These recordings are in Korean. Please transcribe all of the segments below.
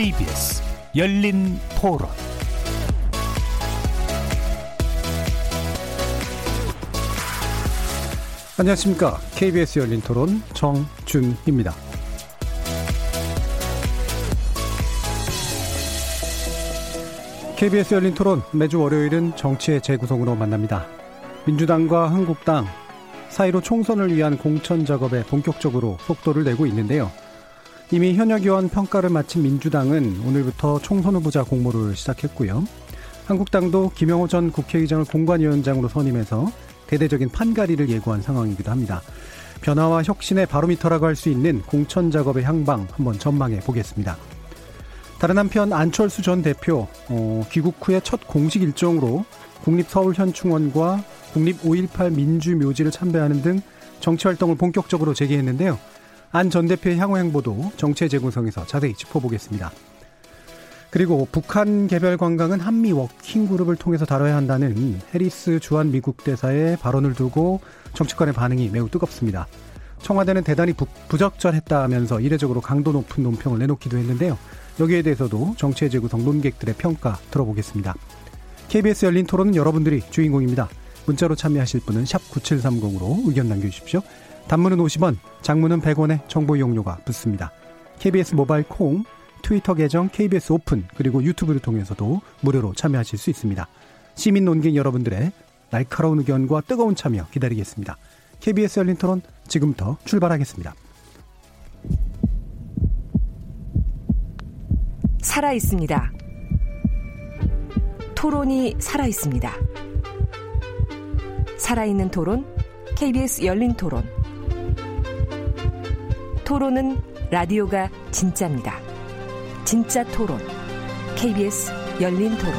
KBS 열린 토론 안녕하십니까. KBS 열린 토론 정준입니다. KBS 열린 토론 매주 월요일은 정치의 재구성으로 만납니다. 민주당과 한국당 사이로 총선을 위한 공천 작업에 본격적으로 속도를 내고 있는데요. 이미 현역 의원 평가를 마친 민주당은 오늘부터 총선 후보자 공모를 시작했고요. 한국당도 김영호 전 국회의장을 공관위원장으로 선임해서 대대적인 판가리를 예고한 상황이기도 합니다. 변화와 혁신의 바로미터라고 할 수 있는 공천 작업의 향방 한번 전망해 보겠습니다. 다른 한편 안철수 전 대표 어, 귀국 후의 첫 공식 일정으로 국립서울현충원과 국립 5.18 민주묘지를 참배하는 등 정치 활동을 본격적으로 재개했는데요. 안 전 대표의 향후 행보도 정치의 재구성에서 자세히 짚어보겠습니다. 그리고 북한 개별 관광은 한미 working group을 통해서 다뤄야 한다는 해리스 주한 미국 대사의 발언을 두고 정치권의 반응이 매우 뜨겁습니다. 청와대는 대단히 부, 적절했다면서 이례적으로 강도 높은 논평을 내놓기도 했는데요. 여기에 대해서도 정치의 재구성 논객들의 평가 들어보겠습니다. KBS 열린 토론은 여러분들이 주인공입니다. 문자로 참여하실 분은 9730으로 의견 남겨주십시오. 단문은 50원, 장문은 100원의 정보 이용료가 붙습니다. KBS 모바일 콩, 트위터 계정 KBS 오픈, 그리고 유튜브를 통해서도 무료로 참여하실 수 있습니다. 시민 논객 여러분들의 날카로운 의견과 뜨거운 참여 기다리겠습니다. KBS 열린 토론 지금부터 출발하겠습니다. 살아 있습니다. 토론이 살아 있습니다. 살아있는 토론, KBS 열린 토론. 토론은 라디오가 진짜입니다. 진짜 토론, KBS 열린 토론.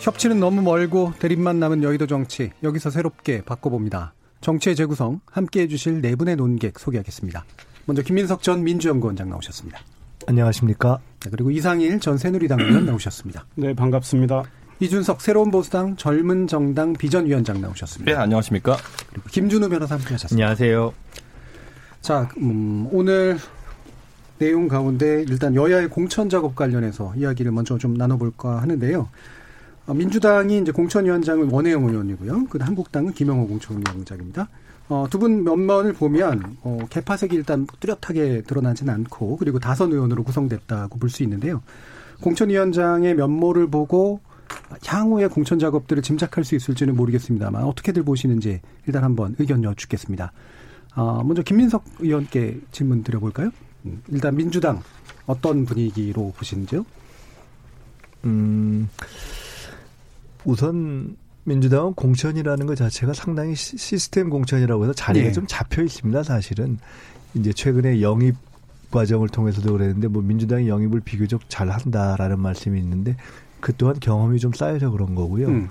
협치는 너무 멀고 대립만 남은 여의도 정치, 여기서 새롭게 바꿔봅니다. 정치의 재구성, 함께 해주실 네 분의 논객 소개하겠습니다. 먼저 김민석 전 민주연구원장 나오셨습니다. 안녕하십니까. 네, 그리고 이상일 전 새누리당 의원 나오셨습니다. 네, 반갑습니다. 이준석 새로운 보수당 젊은 정당 비전위원장 나오셨습니다. 네, 안녕하십니까. 그리고 김준우 변호사 함께 하셨습니다. 안녕하세요. 자, 음, 오늘 내용 가운데 일단 여야의 공천 작업 관련해서 이야기를 먼저 좀 나눠볼까 하는데요. 어, 민주당이 이제 공천위원장을 원혜영 의원이고요. 그 한국당은 김영호 공천위원장입니다. 어, 두 분 면면을 보면 어, 개파색이 일단 뚜렷하게 드러나진 않고 그리고 다선 의원으로 구성됐다고 볼 수 있는데요. 공천위원장의 면모를 보고 향후의 공천 작업들을 짐작할 수 있을지는 모르겠습니다만 어떻게들 보시는지 일단 한번 의견 여쭙겠습니다. 어, 먼저 김민석 의원께 질문 드려볼까요? 음, 일단 민주당 어떤 분위기로 보시는지요? 음, 우선 민주당은 공천이라는 것 자체가 상당히 시스템 공천이라고 해서 자리가 네. 좀 잡혀 있습니다. 사실은 이제 최근에 영입 과정을 통해서도 그랬는데 뭐 민주당이 영입을 비교적 잘 한다라는 말씀이 있는데 그 또한 경험이 좀 쌓여서 그런 거고요. 음.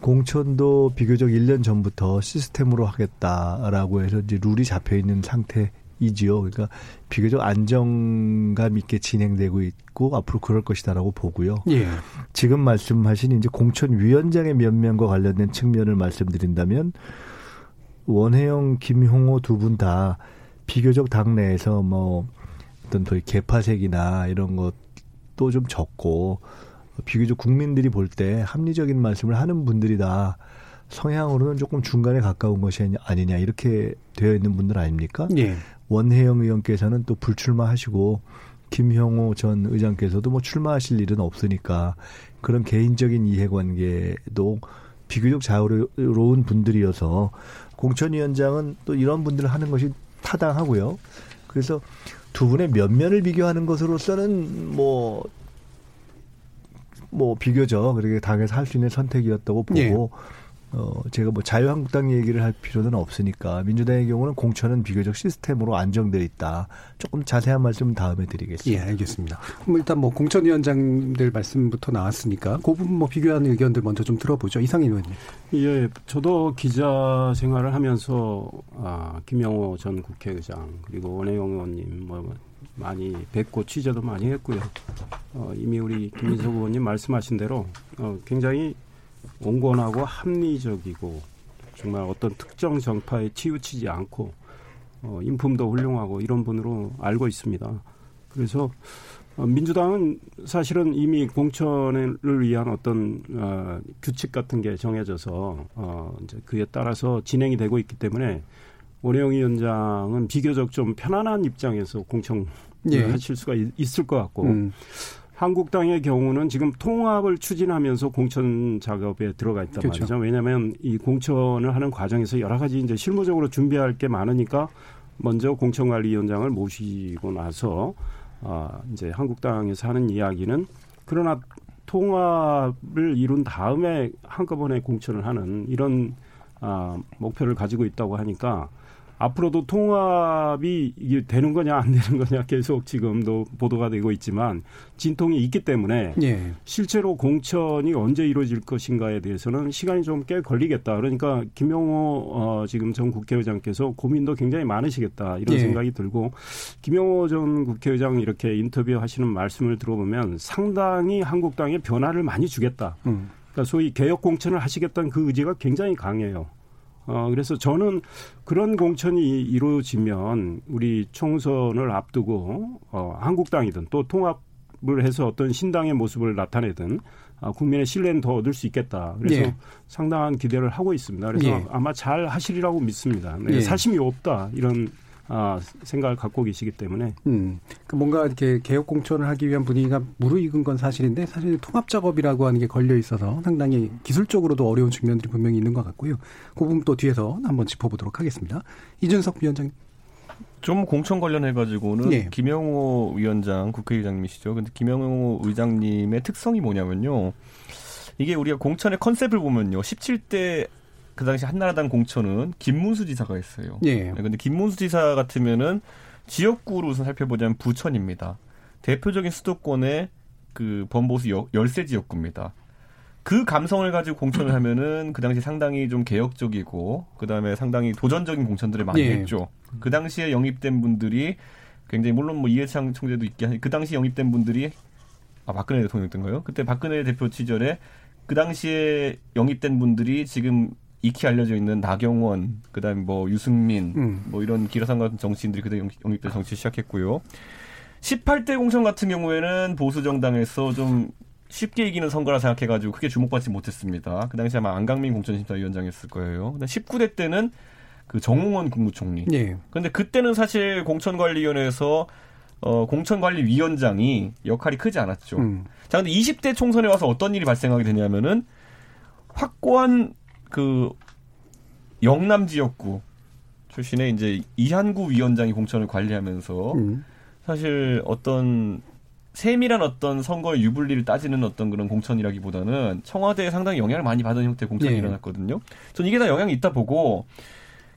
공천도 비교적 1년 전부터 시스템으로 하겠다라고 해서 이제 룰이 잡혀 있는 상태이지요. 그러니까 비교적 안정감 있게 진행되고 있고 앞으로 그럴 것이다라고 보고요. 예. 지금 말씀하신 이제 공천 위원장의 면면과 관련된 측면을 말씀드린다면 원혜영, 김홍호 두 분 다 비교적 당내에서 뭐 어떤 더 개파색이나 이런 것도 좀 적고 비교적 국민들이 볼 때 합리적인 말씀을 하는 분들이다. 성향으로는 조금 중간에 가까운 것이 아니냐 이렇게 되어 있는 분들 아닙니까? 예. 원혜영 의원께서는 또 불출마하시고 김형호 전 의장께서도 뭐 출마하실 일은 없으니까 그런 개인적인 이해관계도 비교적 자유로운 분들이어서 공천위원장은 또 이런 분들을 하는 것이 타당하고요. 그래서 두 분의 면면을 비교하는 것으로서는 뭐 뭐 비교적 그렇게 당에서 할 수 있는 선택이었다고 보고 예. 어 제가 뭐 자유한국당 얘기를 할 필요는 없으니까 민주당의 경우는 공천은 비교적 시스템으로 안정돼 있다. 조금 자세한 말씀 다음에 드리겠습니다. 예, 알겠습니다. 그럼 일단 뭐 공천위원장들 말씀부터 나왔으니까 그 부분 뭐 비교하는 의견들 먼저 좀 들어보죠. 이상인 의원님. 예, 저도 기자 생활을 하면서 아, 김영호 전 국회의장 그리고 원혜영 의원님 뭐 많이 뵙고 취재도 많이 했고요. 어, 이미 우리 김민석 의원님 말씀하신 대로 어, 굉장히 온건하고 합리적이고 정말 어떤 특정 정파에 치우치지 않고 어, 인품도 훌륭하고 이런 분으로 알고 있습니다. 그래서 어, 민주당은 사실은 이미 공천을 위한 어떤 어, 규칙 같은 게 정해져서 어, 이제 그에 따라서 진행이 되고 있기 때문에 원혜영 위원장은 비교적 좀 편안한 입장에서 공청을 예. 하실 수가 있, 있을 것 같고 음. 한국당의 경우는 지금 통합을 추진하면서 공천 작업에 들어가 있단 그렇죠. 말이죠. 왜냐하면 이 공천을 하는 과정에서 여러 가지 이제 실무적으로 준비할 게 많으니까 먼저 공천관리위원장을 모시고 나서 아 이제 한국당에서 하는 이야기는 그러나 통합을 이룬 다음에 한꺼번에 공천을 하는 이런 아 목표를 가지고 있다고 하니까 앞으로도 통합이 이게 되는 거냐 안 되는 거냐 계속 지금도 보도가 되고 있지만 진통이 있기 때문에 예. 실제로 공천이 언제 이루어질 것인가에 대해서는 시간이 좀 꽤 걸리겠다. 그러니까 김영호 어, 지금 전 국회의장께서 고민도 굉장히 많으시겠다 이런 예. 생각이 들고 김영호 전 국회의장 이렇게 인터뷰하시는 말씀을 들어보면 상당히 한국당에 변화를 많이 주겠다. 음. 그러니까 소위 개혁 공천을 하시겠다는 그 의지가 굉장히 강해요. 어, 그래서 저는 그런 공천이 이루어지면 우리 총선을 앞두고 어, 한국당이든 또 통합을 해서 어떤 신당의 모습을 나타내든 아, 국민의 신뢰는 더 얻을 수 있겠다. 그래서 예. 상당한 기대를 하고 있습니다. 그래서 예. 아마 잘 하시리라고 믿습니다. 네, 예. 사심이 없다 이런 아, 생각을 갖고 계시기 때문에 음, 그 뭔가 이렇게 개혁 공천을 하기 위한 분위기가 무르익은 건 사실인데 사실 통합 작업이라고 하는 게 걸려 있어서 상당히 기술적으로도 어려운 측면들이 분명히 있는 것 같고요. 그 부분 또 뒤에서 한번 짚어보도록 하겠습니다. 이준석 위원장. 좀 공천 관련해 가지고는 예. 김영호 위원장 국회의장님이시죠. 근데 김영호 의장님의 특성이 뭐냐면요. 이게 우리가 공천의 컨셉을 보면요. 17대 그 당시 한나라당 공천은 김문수 지사가 했어요. 예. 네, 근데 김문수 지사 같으면은 지역구로 우선 살펴보자면 부천입니다. 대표적인 수도권의 그 범보수 여- 열세 지역구입니다. 그 감성을 가지고 공천을 하면은 그 당시 상당히 좀 개혁적이고 그 다음에 상당히 도전적인 공천들을 많이 예. 했죠. 그 당시에 영입된 분들이 굉장히 물론 뭐 이해창 총재도 있긴 하지 그 당시 영입된 분들이 아 박근혜 대통령이었던가요? 그때 박근혜 대표 시절에 그 당시에 영입된 분들이 지금 익히 알려져 있는 나경원, 그다음에 뭐 유승민, 음. 뭐 이런 기라상 같은 정치인들이 그때 영- 영입돼 정치 시작했고요. 18대 공천 같은 경우에는 보수 정당에서 좀 쉽게 이기는 선거라 생각해가지고 크게 주목받지 못했습니다. 그 당시 아마 안강민 공천심사위원장이었을 거예요. 근데 19대 때는 그 정홍원 국무총리. 예. 근데 그때는 사실 공천관리위원회에서 어, 공천관리위원장이 역할이 크지 않았죠. 음. 자, 근데 20대 총선에 와서 어떤 일이 발생하게 되냐면은 확고한 그 영남 지역구 출신의 이제 이한구 위원장이 공천을 관리하면서 음. 사실 어떤 세밀한 어떤 선거의 유불리를 따지는 어떤 그런 공천이라기보다는 청와대에 상당히 영향을 많이 받은 형태의 공천이 예. 일어났거든요. 전 이게 다 영향이 있다 보고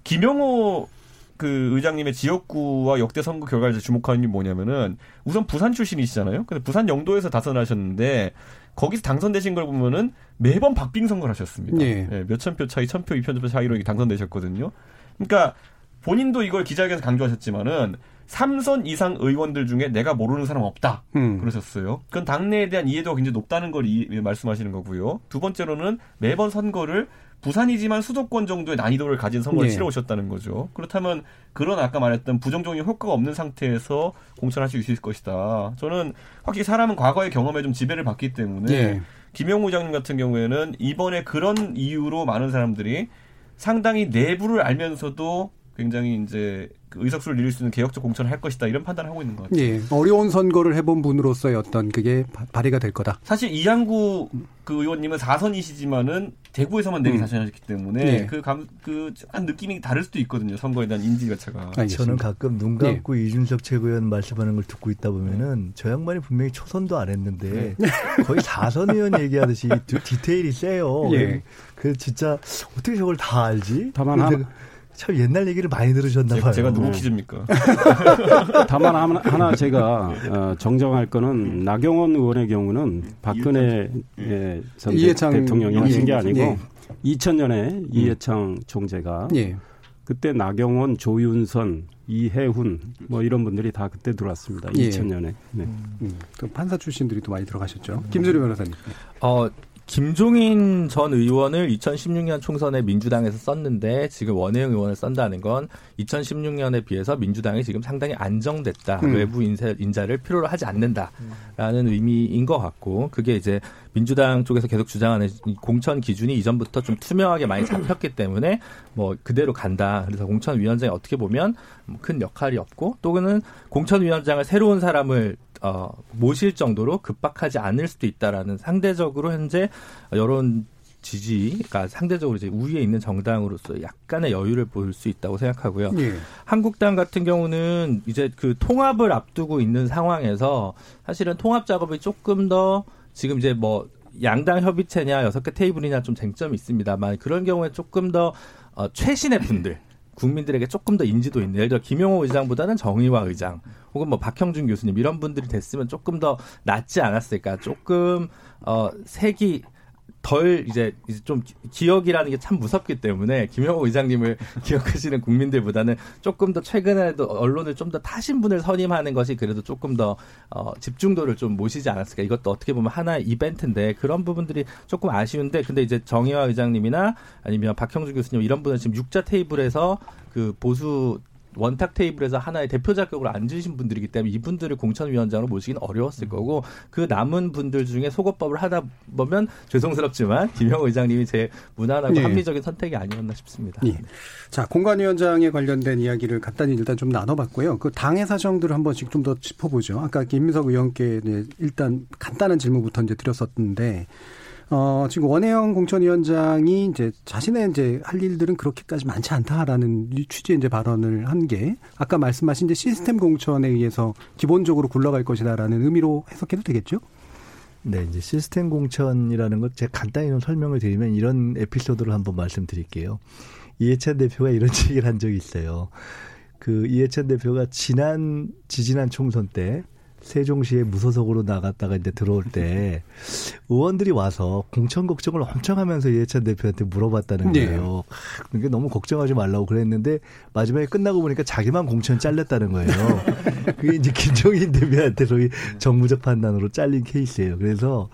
김영호 그 의장님의 지역구와 역대 선거 결과를 주목하는 게 뭐냐면은 우선 부산 출신이시잖아요. 근데 부산 영도에서 다선하셨는데 거기서 당선되신 걸 보면은 매번 박빙 선거를 하셨습니다. 예. 몇천 표 차이, 천 표, 이천 표 차이로 당선되셨거든요. 그러니까 본인도 이걸 기자회견에서 강조하셨지만은 삼선 이상 의원들 중에 내가 모르는 사람 없다. 음. 그러셨어요. 그건 당내에 대한 이해도가 굉장히 높다는 걸 이- 말씀하시는 거고요. 두 번째로는 매번 선거를 부산이지만 수도권 정도의 난이도를 가진 선거를 예. 치러 오셨다는 거죠. 그렇다면 그런 아까 말했던 부정적인 효과가 없는 상태에서 공천할 수 있을 것이다. 저는 확실히 사람은 과거의 경험에 좀 지배를 받기 때문에 예. 김영우 장님 같은 경우에는 이번에 그런 이유로 많은 사람들이 상당히 내부를 알면서도 굉장히 이제 그 의석수를 늘릴 수 있는 개혁적 공천을 할 것이다 이런 판단을 하고 있는 것 같아요. 예. 어려운 선거를 해본 분으로서의 어떤 그게 바- 발휘가 될 거다. 사실 이양구 그 의원님은 4선이시지만은 대구에서만 내기 음. 자신하셨기 때문에 예. 그 감, 그, 한 느낌이 다를 수도 있거든요. 선거에 대한 인지 자체가. 알겠습니다. 저는 가끔 눈 감고 이준석 최고위원 말씀하는 걸 듣고 있다 보면은 저 양반이 분명히 초선도 안 했는데 거의 사선 의원 얘기하듯이 디- 디테일이 세요. 예. 그 진짜 어떻게 저걸 다 알지? 다만 하나- 참 옛날 얘기를 많이 들으셨나 봐요. 제가, 누구 퀴즈입니까? 다만 하나, 하나 제가 어, 정정할 거는 나경원 의원의 경우는 박근혜 예, 전 대- 이해창 대통령이 하신 게 예. 아니고 예. 2000년에 이해창 총재가 예. 그때 나경원, 조윤선, 이해훈 뭐 이런 분들이 다 그때 들어왔습니다. 예. 2000년에. 네. 음. 또 판사 출신들이 또 많이 들어가셨죠. 김수리 변호사님. 어, 김종인 전 의원을 2016년 총선에 민주당에서 썼는데 지금 원혜영 의원을 썬다는 건 2016년에 비해서 민주당이 지금 상당히 안정됐다. 음. 외부 인사, 인자를 필요로 하지 않는다라는 의미인 것 같고 그게 이제 민주당 쪽에서 계속 주장하는 이 공천 기준이 이전부터 좀 투명하게 많이 잡혔기 때문에 뭐 그대로 간다. 그래서 공천위원장이 어떻게 보면 뭐큰 역할이 없고 또는 공천위원장을 새로운 사람을 어, 모실 정도로 급박하지 않을 수도 있다라는 상대적으로 현재 여론 지지가 상대적으로 이제 우위에 있는 정당으로서 약간의 여유를 보일 수 있다고 생각하고요. 예. 한국당 같은 경우는 이제 그 통합을 앞두고 있는 상황에서 사실은 통합 작업이 조금 더 지금 이제 뭐 양당 협의체냐 여섯 개 테이블이냐 좀 쟁점이 있습니다만 그런 경우에 조금 더 어, 최신의 분들 국민들에게 조금 더 인지도 있는 예를 들어 김용호 의장보다는 정의화 의장 혹은 뭐 박형준 교수님 이런 분들이 됐으면 조금 더 낫지 않았을까? 조금 어 색이 덜 이제 이제 좀 기- 기억이라는 게 참 무섭기 때문에 김영호 의장님을 기억하시는 국민들보다는 조금 더 최근에도 언론을 좀 더 타신 분을 선임하는 것이 그래도 조금 더 어, 집중도를 좀 모시지 않았을까. 이것도 어떻게 보면 하나의 이벤트인데 그런 부분들이 조금 아쉬운데 근데 이제 정의화 의장님이나 아니면 박형준 교수님 이런 분은 지금 육자 테이블에서 그 보수 원탁 테이블에서 하나의 대표 자격으로 앉으신 분들이기 때문에 이분들을 공천위원장으로 모시기는 어려웠을 거고 그 남은 분들 중에 속어법을 하다 보면 죄송스럽지만 김영호 의장님이 제일 무난하고 예. 합리적인 선택이 아니었나 싶습니다. 예. 자, 공관위원장에 관련된 이야기를 간단히 일단 좀 나눠봤고요. 그 당의 사정들을 한 번씩 좀 더 짚어보죠. 아까 김민석 의원께 일단 간단한 질문부터 이제 드렸었는데, 어, 지금 원혜영 공천위원장이 이제 자신의 이제 할 일들은 그렇게까지 많지 않다라는 이 취지의 이제 발언을 한 게 아까 말씀하신 이제 시스템 공천에 의해서 기본적으로 굴러갈 것이다라는 의미로 해석해도 되겠죠? 네, 이제 시스템 공천이라는 것 제가 간단히 좀 설명을 드리면 이런 에피소드를 한번 말씀드릴게요. 이해찬 대표가 이런 얘기를 한 적이 있어요. 그 이해찬 대표가 지난 지지난 총선 때 세종시에 무소속으로 나갔다가 이제 들어올 때 의원들이 와서 공천 걱정을 엄청 하면서 이해찬 대표한테 물어봤다는 네. 거예요. 그게 너무 걱정하지 말라고 그랬는데 마지막에 끝나고 보니까 자기만 공천 잘렸다는 거예요. 그게 이제 김종인 대표한테 소위 정무적 판단으로 잘린 케이스예요. 그래서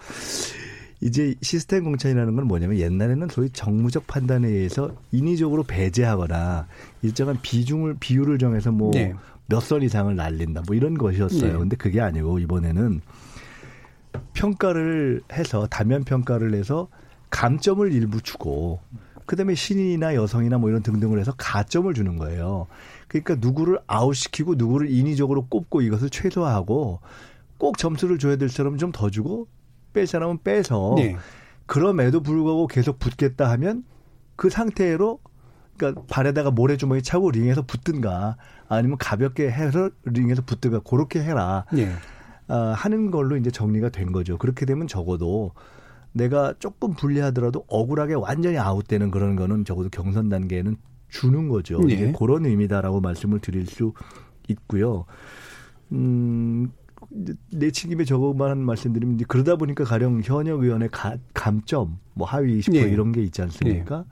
이제 시스템 공천이라는 건 뭐냐면 옛날에는 소위 정무적 판단에 의해서 인위적으로 배제하거나 일정한 비중을 비율을 정해서 뭐 네. 몇 선 이상을 날린다 뭐 이런 것이었어요. 네. 근데 그게 아니고 이번에는 평가를 해서 단면 평가를 해서 감점을 일부 주고 그다음에 신인이나 여성이나 뭐 이런 등등을 해서 가점을 주는 거예요. 그러니까 누구를 아웃시키고 누구를 인위적으로 꼽고 이것을 최소화하고 꼭 점수를 줘야 될 사람은 좀 더 주고 뺄 사람은 빼서 네. 그럼에도 불구하고 계속 붙겠다 하면 그 상태로 그러니까 발에다가 모래주머니 차고 링에서 붙든가 아니면 가볍게 해서 링에서 붙든가 그렇게 해라 예. 아, 하는 걸로 이제 정리가 된 거죠. 그렇게 되면 적어도 내가 조금 불리하더라도 억울하게 완전히 아웃되는 그런 거는 적어도 경선 단계에는 주는 거죠. 네. 이제 그런 의미다라고 말씀을 드릴 수 있고요. 음, 내친김에 저거만 말씀드리면 이제 그러다 보니까 가령 현역 의원의 가, 감점, 뭐 하위 20% 네. 이런 게 있지 않습니까?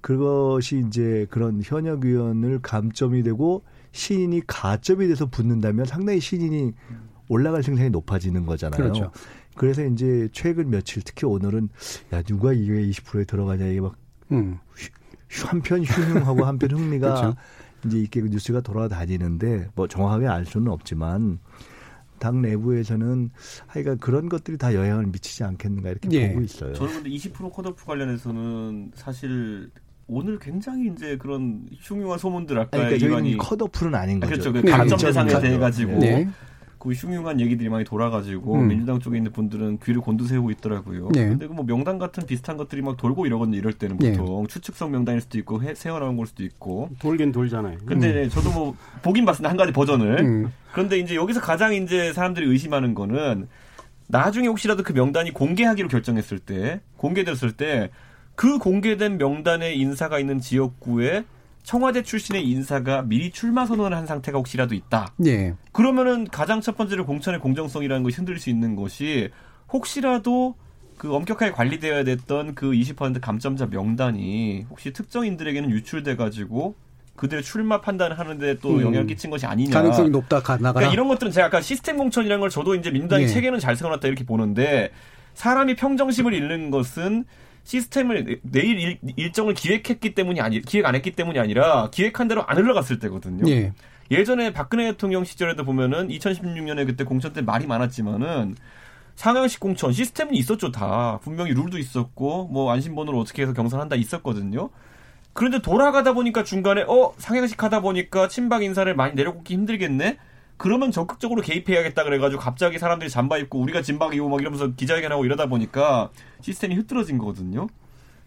그것이 이제 그런 현역 의원을 감점이 되고 신인이 가점이 돼서 붙는다면 상당히 신인이 올라갈 생산이 높아지는 거잖아요. 그렇죠. 그래서 이제 최근 며칠 특히 오늘은 야 누가 이게 20%에 들어가냐 이게 막 음. 휴- 한편 흉흉하고 한편 흥미가 그렇죠. 이제 이렇게 뉴스가 돌아다니는데 뭐 정확하게 알 수는 없지만 당 내부에서는 하여간 그런 것들이 다 영향을 미치지 않겠는가 이렇게 예. 보고 있어요. 저는 근데 20% 컷오프 관련해서는 사실 오늘 굉장히 이제 그런 흉흉한 소문들 아까 그러니까 저희는 컷오프는 아닌 아, 거죠. 그렇죠. 그 네, 그렇죠. 대상에. 대해 가지고 네. 그 흉흉한 얘기들이 많이 돌아가지고 음. 민주당 쪽에 있는 분들은 귀를 곤두세우고 있더라고요. 네. 근데 그 뭐 명단 같은 비슷한 것들이 막 돌고 이러거든요. 이럴 때는 네. 보통 추측성 명단일 수도 있고 해, 새어 나온 걸 수도 있고. 돌긴 돌잖아요. 근데 저도 뭐 보긴 봤습니다. 한 가지 버전을. 음. 그런데 이제 여기서 가장 이제 사람들이 의심하는 거는 나중에 혹시라도 그 명단이 공개하기로 결정했을 때, 공개됐을 때, 그 공개된 명단의 인사가 있는 지역구에 청와대 출신의 인사가 미리 출마 선언을 한 상태가 혹시라도 있다. 예. 그러면은 가장 첫 번째로 공천의 공정성이라는 것이 흔들릴 수 있는 것이 혹시라도 그 엄격하게 관리되어야 됐던 그 20% 감점자 명단이 혹시 특정인들에게는 유출돼 가지고 그들의 출마 판단을 하는데 또 음. 영향을 끼친 것이 아니냐. 가능성이 높다 가 나가라. 그러니까 이런 것들은 제가 아까 시스템 공천이라는 걸 저도 이제 민주당이 예. 체계는 잘 세워놨다 이렇게 보는데 사람이 평정심을 잃는 것은 시스템을 내일 일, 일정을 기획했기 때문이 아니 기획 안 했기 때문이 아니라 기획한 대로 안 흘러갔을 때거든요. 예. 예전에 박근혜 대통령 시절에도 보면은 2016년에 그때 공천 때 말이 많았지만은 상향식 공천 시스템은 있었죠 다 분명히 룰도 있었고 뭐 안심번호를 어떻게 해서 경선한다 있었거든요. 그런데 돌아가다 보니까 중간에 어 상향식 하다 보니까 친박 인사를 많이 내려놓기 힘들겠네. 그러면 적극적으로 개입해야겠다 그래가지고 갑자기 사람들이 잠바 입고 우리가 진박이고 막 이러면서 기자회견하고 이러다 보니까 시스템이 흐트러진 거거든요.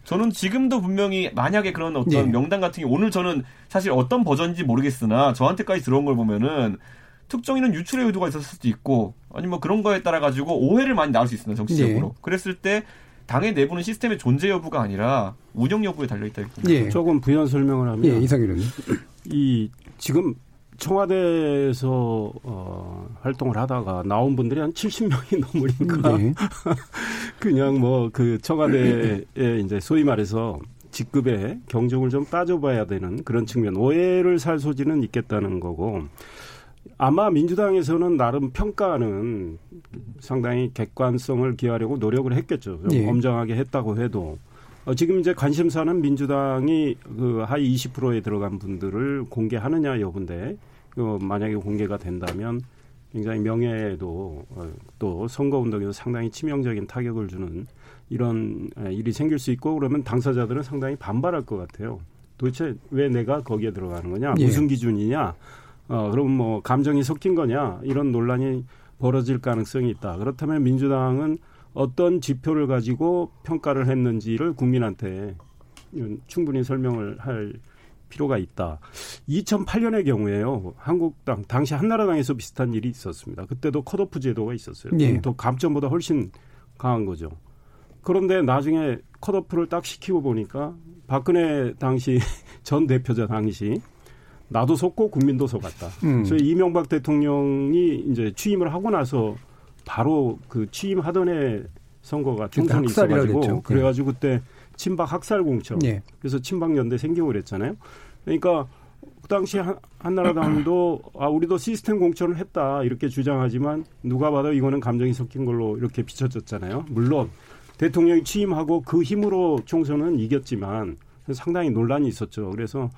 저는 지금도 분명히 만약에 그런 어떤 예. 명단 같은 게 오늘 저는 사실 어떤 버전인지 모르겠으나 저한테까지 들어온 걸 보면은 특정인은 유출의 의도가 있었을 수도 있고 아니면 뭐 그런 거에 따라 가지고 오해를 많이 나올 수 있습니다 정치적으로. 예. 그랬을 때 당의 내부는 시스템의 존재 여부가 아니라 운영 여부에 달려 있다. 예. 조금 부연 설명을 하면 예, 이상일 의원님. 이 지금 청와대에서 어, 활동을 하다가 나온 분들이 한 70명이 넘으니까 예. 그냥 뭐 그 청와대에 이제 소위 말해서 직급에 경중을 좀 따져봐야 되는 그런 측면 오해를 살 소지는 있겠다는 거고 아마 민주당에서는 나름 평가는 상당히 객관성을 기하려고 노력을 했겠죠. 좀 예. 엄정하게 했다고 해도 어, 지금 이제 관심사는 민주당이 그 하위 20%에 들어간 분들을 공개하느냐 여부인데 그 만약에 공개가 된다면 굉장히 명예에도 어, 또 선거 운동에도 상당히 치명적인 타격을 주는 이런 에, 일이 생길 수 있고 그러면 당사자들은 상당히 반발할 것 같아요. 도대체 왜 내가 거기에 들어가는 거냐? 예. 무슨 기준이냐? 어, 그럼 뭐 감정이 섞인 거냐? 이런 논란이 벌어질 가능성이 있다. 그렇다면 민주당은 어떤 지표를 가지고 평가를 했는지를 국민한테 충분히 설명을 할 필요가 있다. 2008년의 경우에요. 한국당 당시 한나라당에서 비슷한 일이 있었습니다. 그때도 컷오프 제도가 있었어요. 예. 또 감점보다 훨씬 강한 거죠. 그런데 나중에 컷오프를 딱 시키고 보니까 박근혜 당시 전 대표자 당시 나도 속고 국민도 속았다. 음. 그래서 이명박 대통령이 이제 취임을 하고 나서 바로 그 취임하던 해 선거가 총선이 학살이라 있어가지고 그랬죠. 그래가지고 그때 친박 학살 공천 예. 그래서 친박 연대 생기고 그랬잖아요. 그러니까 그 당시 한, 한나라당도 아 우리도 시스템 공천을 했다 이렇게 주장하지만 누가 봐도 이거는 감정이 섞인 걸로 이렇게 비춰졌잖아요. 물론 대통령이 취임하고 그 힘으로 총선은 이겼지만 상당히 논란이 있었죠. 그래서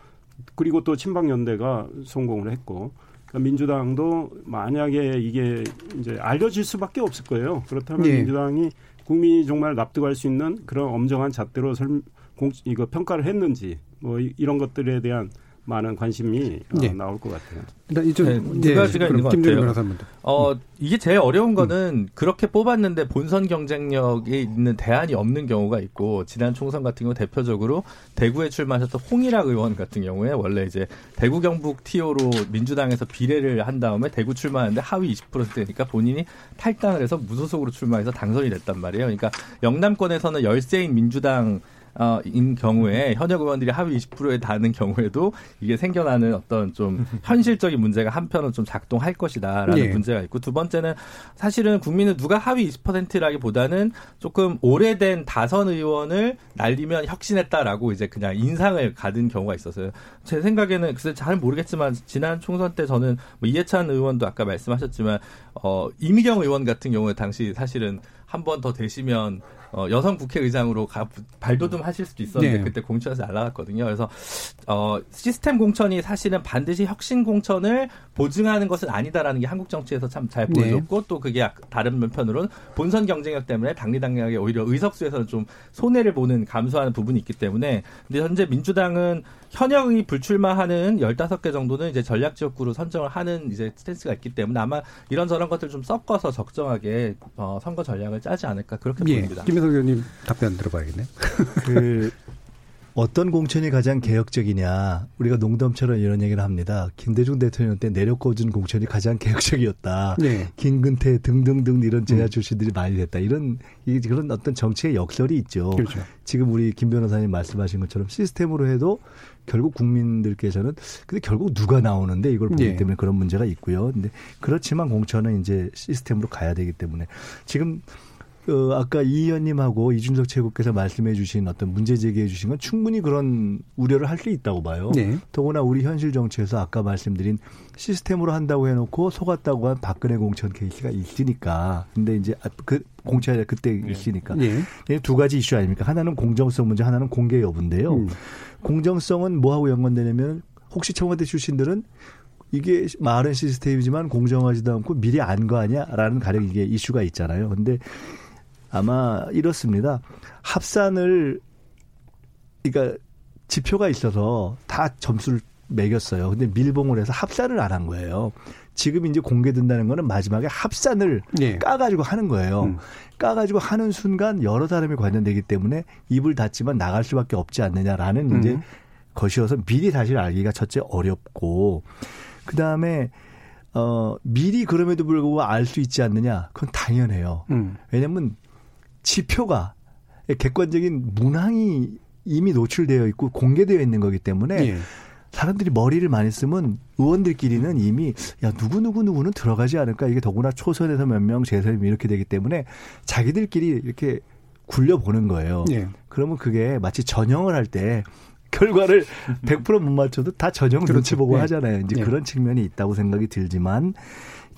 그리고 또 친박연대가 성공을 했고 그러니까 민주당도 만약에 이게 이제 알려질 수밖에 없을 거예요. 그렇다면 예. 민주당이 국민이 정말 납득할 수 있는 그런 엄정한 잣대로 설, 공, 이거 평가를 했는지 뭐 이, 런 것들에 대한 많은 관심이 어, 예. 나올 것 같아요. 일단 이쪽 네, 두 가지가 있는 것 같아요. 변호사님도. 어, 이게 제일 어려운 거는 그렇게 뽑았는데 본선 경쟁력이 있는 대안이 없는 경우가 있고, 지난 총선 같은 경우 대표적으로 대구에 출마하셨던 홍일학 의원 같은 경우에 원래 이제 대구 경북 TO로 민주당에서 비례를 한 다음에 대구 출마하는데 하위 20%대니까 본인이 탈당을 해서 무소속으로 출마해서 당선이 됐단 말이에요. 그러니까 영남권에서는 열세인 민주당 어, 인 경우에 현역 의원들이 하위 20%에 닿는 경우에도 이게 생겨나는 어떤 좀 현실적인 문제가 한편은 좀 작동할 것이다라는 예. 문제가 있고 두 번째는 사실은 국민은 누가 하위 20%라기보다는 조금 오래된 다선 의원을 날리면 혁신했다라고 이제 그냥 인상을 가든 경우가 있었어요. 제 생각에는 글쎄 잘 모르겠지만 지난 총선 때 저는 뭐 이해찬 의원도 아까 말씀하셨지만 어 이미경 의원 같은 경우에 당시 사실은 한 번 더 되시면 어, 여성 국회의장으로 가, 발돋움 하실 수도 있었는데 네. 그때 공천에서 날라갔거든요. 그래서 어, 시스템 공천이 사실은 반드시 혁신 공천을 보증하는 것은 아니다라는 게 한국 정치에서 참잘 네. 보여줬고 또 그게 약- 다른 면편으로는 본선 경쟁력 때문에 당리당략에 오히려 의석수에서는 좀 손해를 보는 감소하는 부분이 있기 때문에 근데 현재 민주당은 현역이 불출마하는 15개 정도는 이제 전략 지역구로 선정을 하는 이제 스탠스가 있기 때문에 아마 이런저런 것들 좀 섞어서 적정하게 어, 선거 전략을 짜지 않을까 그렇게 예. 보입니다. 김혜석 의원님 답변 들어봐야겠네요. 그 어떤 공천이 가장 개혁적이냐 우리가 농담처럼 이런 얘기를 합니다. 김대중 대통령 때 내려꽂은 공천이 가장 개혁적이었다. 네. 김근태 등등등 이런 제야 출신들이 많이 됐다. 이런 이 그런 어떤 정치의 역설이 있죠. 그렇죠. 지금 우리 김 변호사님 말씀하신 것처럼 시스템으로 해도 결국 국민들께서는 근데 결국 누가 나오는데 이걸 보기 예. 때문에 그런 문제가 있고요. 근데 그렇지만 공천은 이제 시스템으로 가야 되기 때문에 지금 어, 아까 이 의원님하고 이준석 최고께서 말씀해 주신 어떤 문제 제기해 주신 건 충분히 그런 우려를 할 수 있다고 봐요. 네. 더구나 우리 현실 정치에서 아까 말씀드린 시스템으로 한다고 해놓고 속았다고 한 박근혜 공천 케이스가 있으니까. 근데 이제 아, 그 공천이 그때 있으니까. 예. 이게 두 가지 이슈 아닙니까? 하나는 공정성 문제, 하나는 공개 여부인데요. 음. 공정성은 뭐하고 연관되냐면 혹시 청와대 출신들은 이게 말은 시스템이지만 공정하지도 않고 미리 안 거 아니야 라는 가령 이게 이슈가 있잖아요. 근데 아마 이렇습니다. 합산을 그러니까 지표가 있어서 다 점수를 매겼어요. 근데 밀봉을 해서 합산을 안 한 거예요. 지금 이제 공개된다는 거는 마지막에 합산을 예. 까가지고 하는 거예요. 음. 까가지고 하는 순간 여러 사람이 관련되기 때문에 입을 닫지만 나갈 수밖에 없지 않느냐라는 이제 음. 것이어서 미리 사실 알기가 첫째 어렵고 그 다음에 어 미리 그럼에도 불구하고 알 수 있지 않느냐 그건 당연해요. 음. 왜냐하면 지표가 객관적인 문항이 이미 노출되어 있고 공개되어 있는 거기 때문에 예. 사람들이 머리를 많이 쓰면 의원들끼리는 이미 야 누구 누구 누구는 들어가지 않을까 이게 더구나 초선에서 몇 명 재선이 이렇게 되기 때문에 자기들끼리 이렇게 굴려 보는 거예요. 예. 그러면 그게 마치 전형을 할 때 결과를 100%못 맞춰도 다 전형 눈치 그렇죠. 보고 예. 하잖아요. 이제 예. 그런 측면이 있다고 생각이 들지만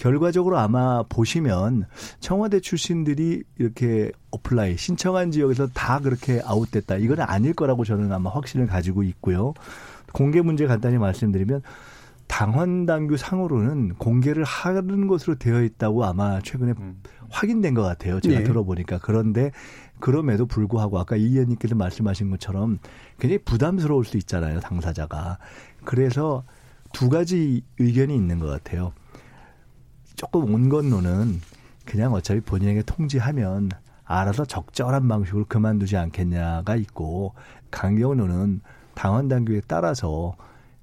결과적으로 아마 보시면 청와대 출신들이 이렇게 apply 신청한 지역에서 다 그렇게 아웃됐다. 이건 아닐 거라고 저는 아마 확신을 가지고 있고요. 공개 문제 간단히 말씀드리면 당원 당규 상으로는 공개를 하는 것으로 되어 있다고 아마 최근에 확인된 것 같아요. 제가 예. 들어보니까. 그런데 그럼에도 불구하고 아까 이 의원님께서 말씀하신 것처럼 굉장히 부담스러울 수 있잖아요. 당사자가. 그래서 두 가지 의견이 있는 것 같아요. 조금 온 건노는 그냥 어차피 본인에게 통지하면 알아서 적절한 방식으로 그만두지 않겠냐가 있고 강경노는 당원 당규에 따라서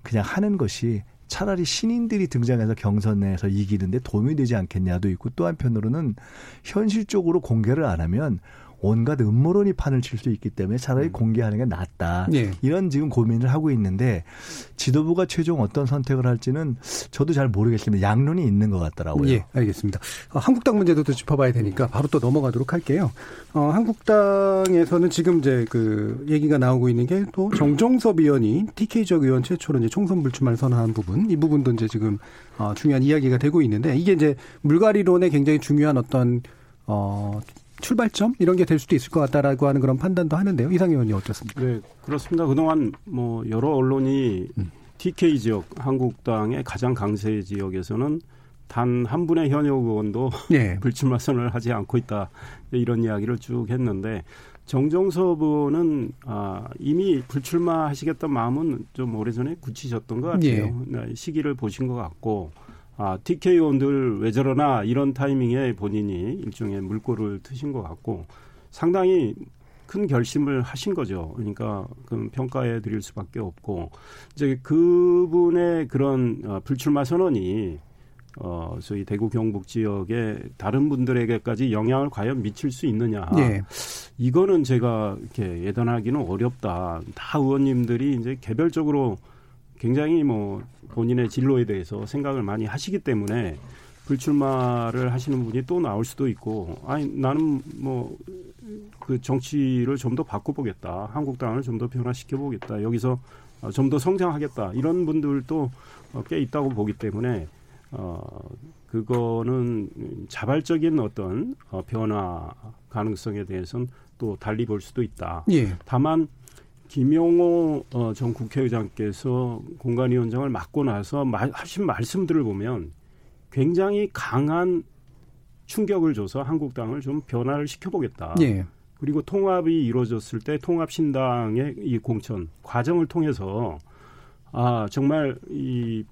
그냥 하는 것이 차라리 신인들이 등장해서 경선에서 이기는데 도움이 되지 않겠냐도 있고 또 한편으로는 현실적으로 공개를 안 하면 온갖 음모론이 판을 칠 수 있기 때문에 차라리 공개하는 게 낫다. 예. 이런 지금 고민을 하고 있는데 지도부가 최종 어떤 선택을 할지는 저도 잘 모르겠습니다. 양론이 있는 것 같더라고요. 예, 알겠습니다. 어, 한국당 문제도 또 짚어봐야 되니까 바로 또 넘어가도록 할게요. 어, 한국당에서는 지금 이제 그 얘기가 나오고 있는 게 또 정정섭 의원이 TK 지역 의원 최초로 이제 총선 불출마를 선언한 부분, 이 부분도 이제 지금 어, 중요한 이야기가 되고 있는데 이게 이제 물갈이론에 굉장히 중요한 어떤 어, 출발점 이런 게 될 수도 있을 것 같다라고 하는 그런 판단도 하는데요. 이상 의원이 어떻습니까? 네, 그렇습니다. 그동안 뭐 여러 언론이 TK 지역 한국당의 가장 강세 지역에서는 단 한 분의 현역 의원도 예. 불출마 선언을 하지 않고 있다 이런 이야기를 쭉 했는데 정정섭 의원은 아, 이미 불출마하시겠다는 마음은 좀 오래전에 굳히셨던 것 같아요. 예. 네, 시기를 보신 것 같고 아, TK 의원들 왜 저러나 이런 타이밍에 본인이 일종의 물꼬를 트신 것 같고 상당히 큰 결심을 하신 거죠. 그러니까 그 평가해 드릴 수밖에 없고 이제 그분의 그런 어, 불출마 선언이 어 소위 대구 경북 지역의 다른 분들에게까지 영향을 과연 미칠 수 있느냐. 예. 이거는 제가 이렇게 예단하기는 어렵다. 다 의원님들이 이제 개별적으로 굉장히 뭐 본인의 진로에 대해서 생각을 많이 하시기 때문에 불출마를 하시는 분이 또 나올 수도 있고, 아니 나는 뭐 그 정치를 좀 더 바꿔보겠다, 한국당을 좀 더 변화시켜 보겠다, 여기서 어, 좀더 성장하겠다 이런 분들도 어, 꽤 있다고 보기 때문에 어 그거는 자발적인 어떤 어, 변화 가능성에 대해서는 또 달리 볼 수도 있다. 예. 다만 김용호 어, 전 국회의장께서 공관위원장을 맡고 나서 말, 하신 말씀들을 보면 굉장히 강한 충격을 줘서 한국당을 좀 변화를 시켜보겠다. 예. 그리고 통합이 이루어졌을 때 통합신당의 이 공천 과정을 통해서 아 정말 이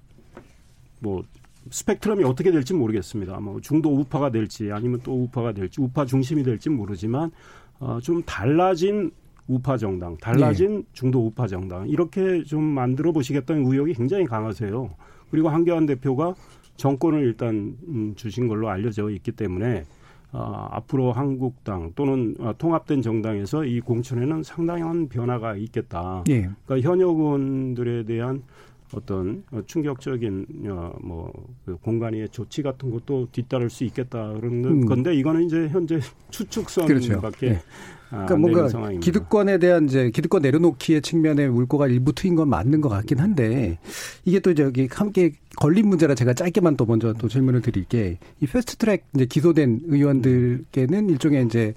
뭐 스펙트럼이 어떻게 될지 모르겠습니다. 뭐 중도 우파가 될지 아니면 또 우파가 될지 우파 중심이 될지 모르지만 어, 좀 달라진 우파 정당, 달라진 중도 우파 정당 이렇게 좀 만들어 보시겠다는 의욕이 굉장히 강하세요. 그리고 한교안 대표가 정권을 일단 음, 주신 걸로 알려져 있기 때문에 어, 앞으로 한국당 또는 어, 통합된 정당에서 이 공천에는 상당한 변화가 있겠다. 예. 그러니까 현역 의원들에 대한 어떤 충격적인 어, 뭐그 공간의 조치 같은 것도 뒤따를 수 있겠다 그런 음. 건데 이거는 이제 현재 추측선밖에 그렇죠. 네. 아, 그러니까 뭔가 상황입니다. 기득권에 대한 이제 기득권 내려놓기의 측면에 물꼬가 일부 트인 건 맞는 것 같긴 한데 이게 또 저기 함께 걸린 문제라 제가 짧게만 또 먼저 또 질문을 드릴게 이 패스트트랙 이제 기소된 의원들께는 일종의 이제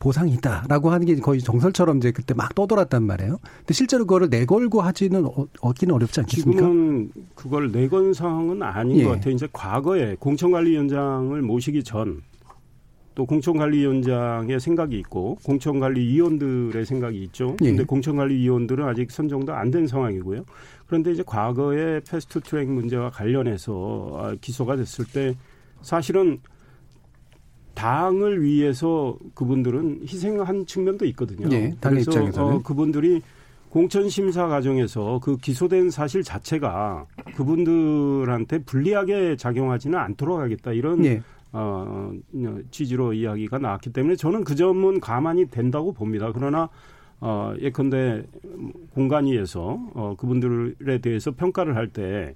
보상이 있다라고 하는 게 거의 정설처럼 이제 그때 막 떠돌았단 말이에요. 근데 실제로 그거를 내걸고 하지는 어, 얻기는 어렵지 않겠습니까? 지금은 그걸 내건 상황은 아닌 예. 것 같아요. 이제 과거에 공천관리위원장을 모시기 전 또 공천관리위원장의 생각이 있고 공천관리위원들의 생각이 있죠. 예. 근데 공천관리위원들은 아직 선정도 안 된 상황이고요. 그런데 이제 과거에 패스트트랙 문제와 관련해서 아, 기소가 됐을 때 사실은 당을 위해서 그분들은 희생한 측면도 있거든요. 네, 당 입장에서는 어, 그분들이 공천 심사 과정에서 그 기소된 사실 자체가 그분들한테 불리하게 작용하지는 않도록 하겠다 이런 네. 어, 취지로 이야기가 나왔기 때문에 저는 그 점은 가만히 된다고 봅니다. 그러나 어, 예컨대 공간위에서 어, 그분들에 대해서 평가를 할 때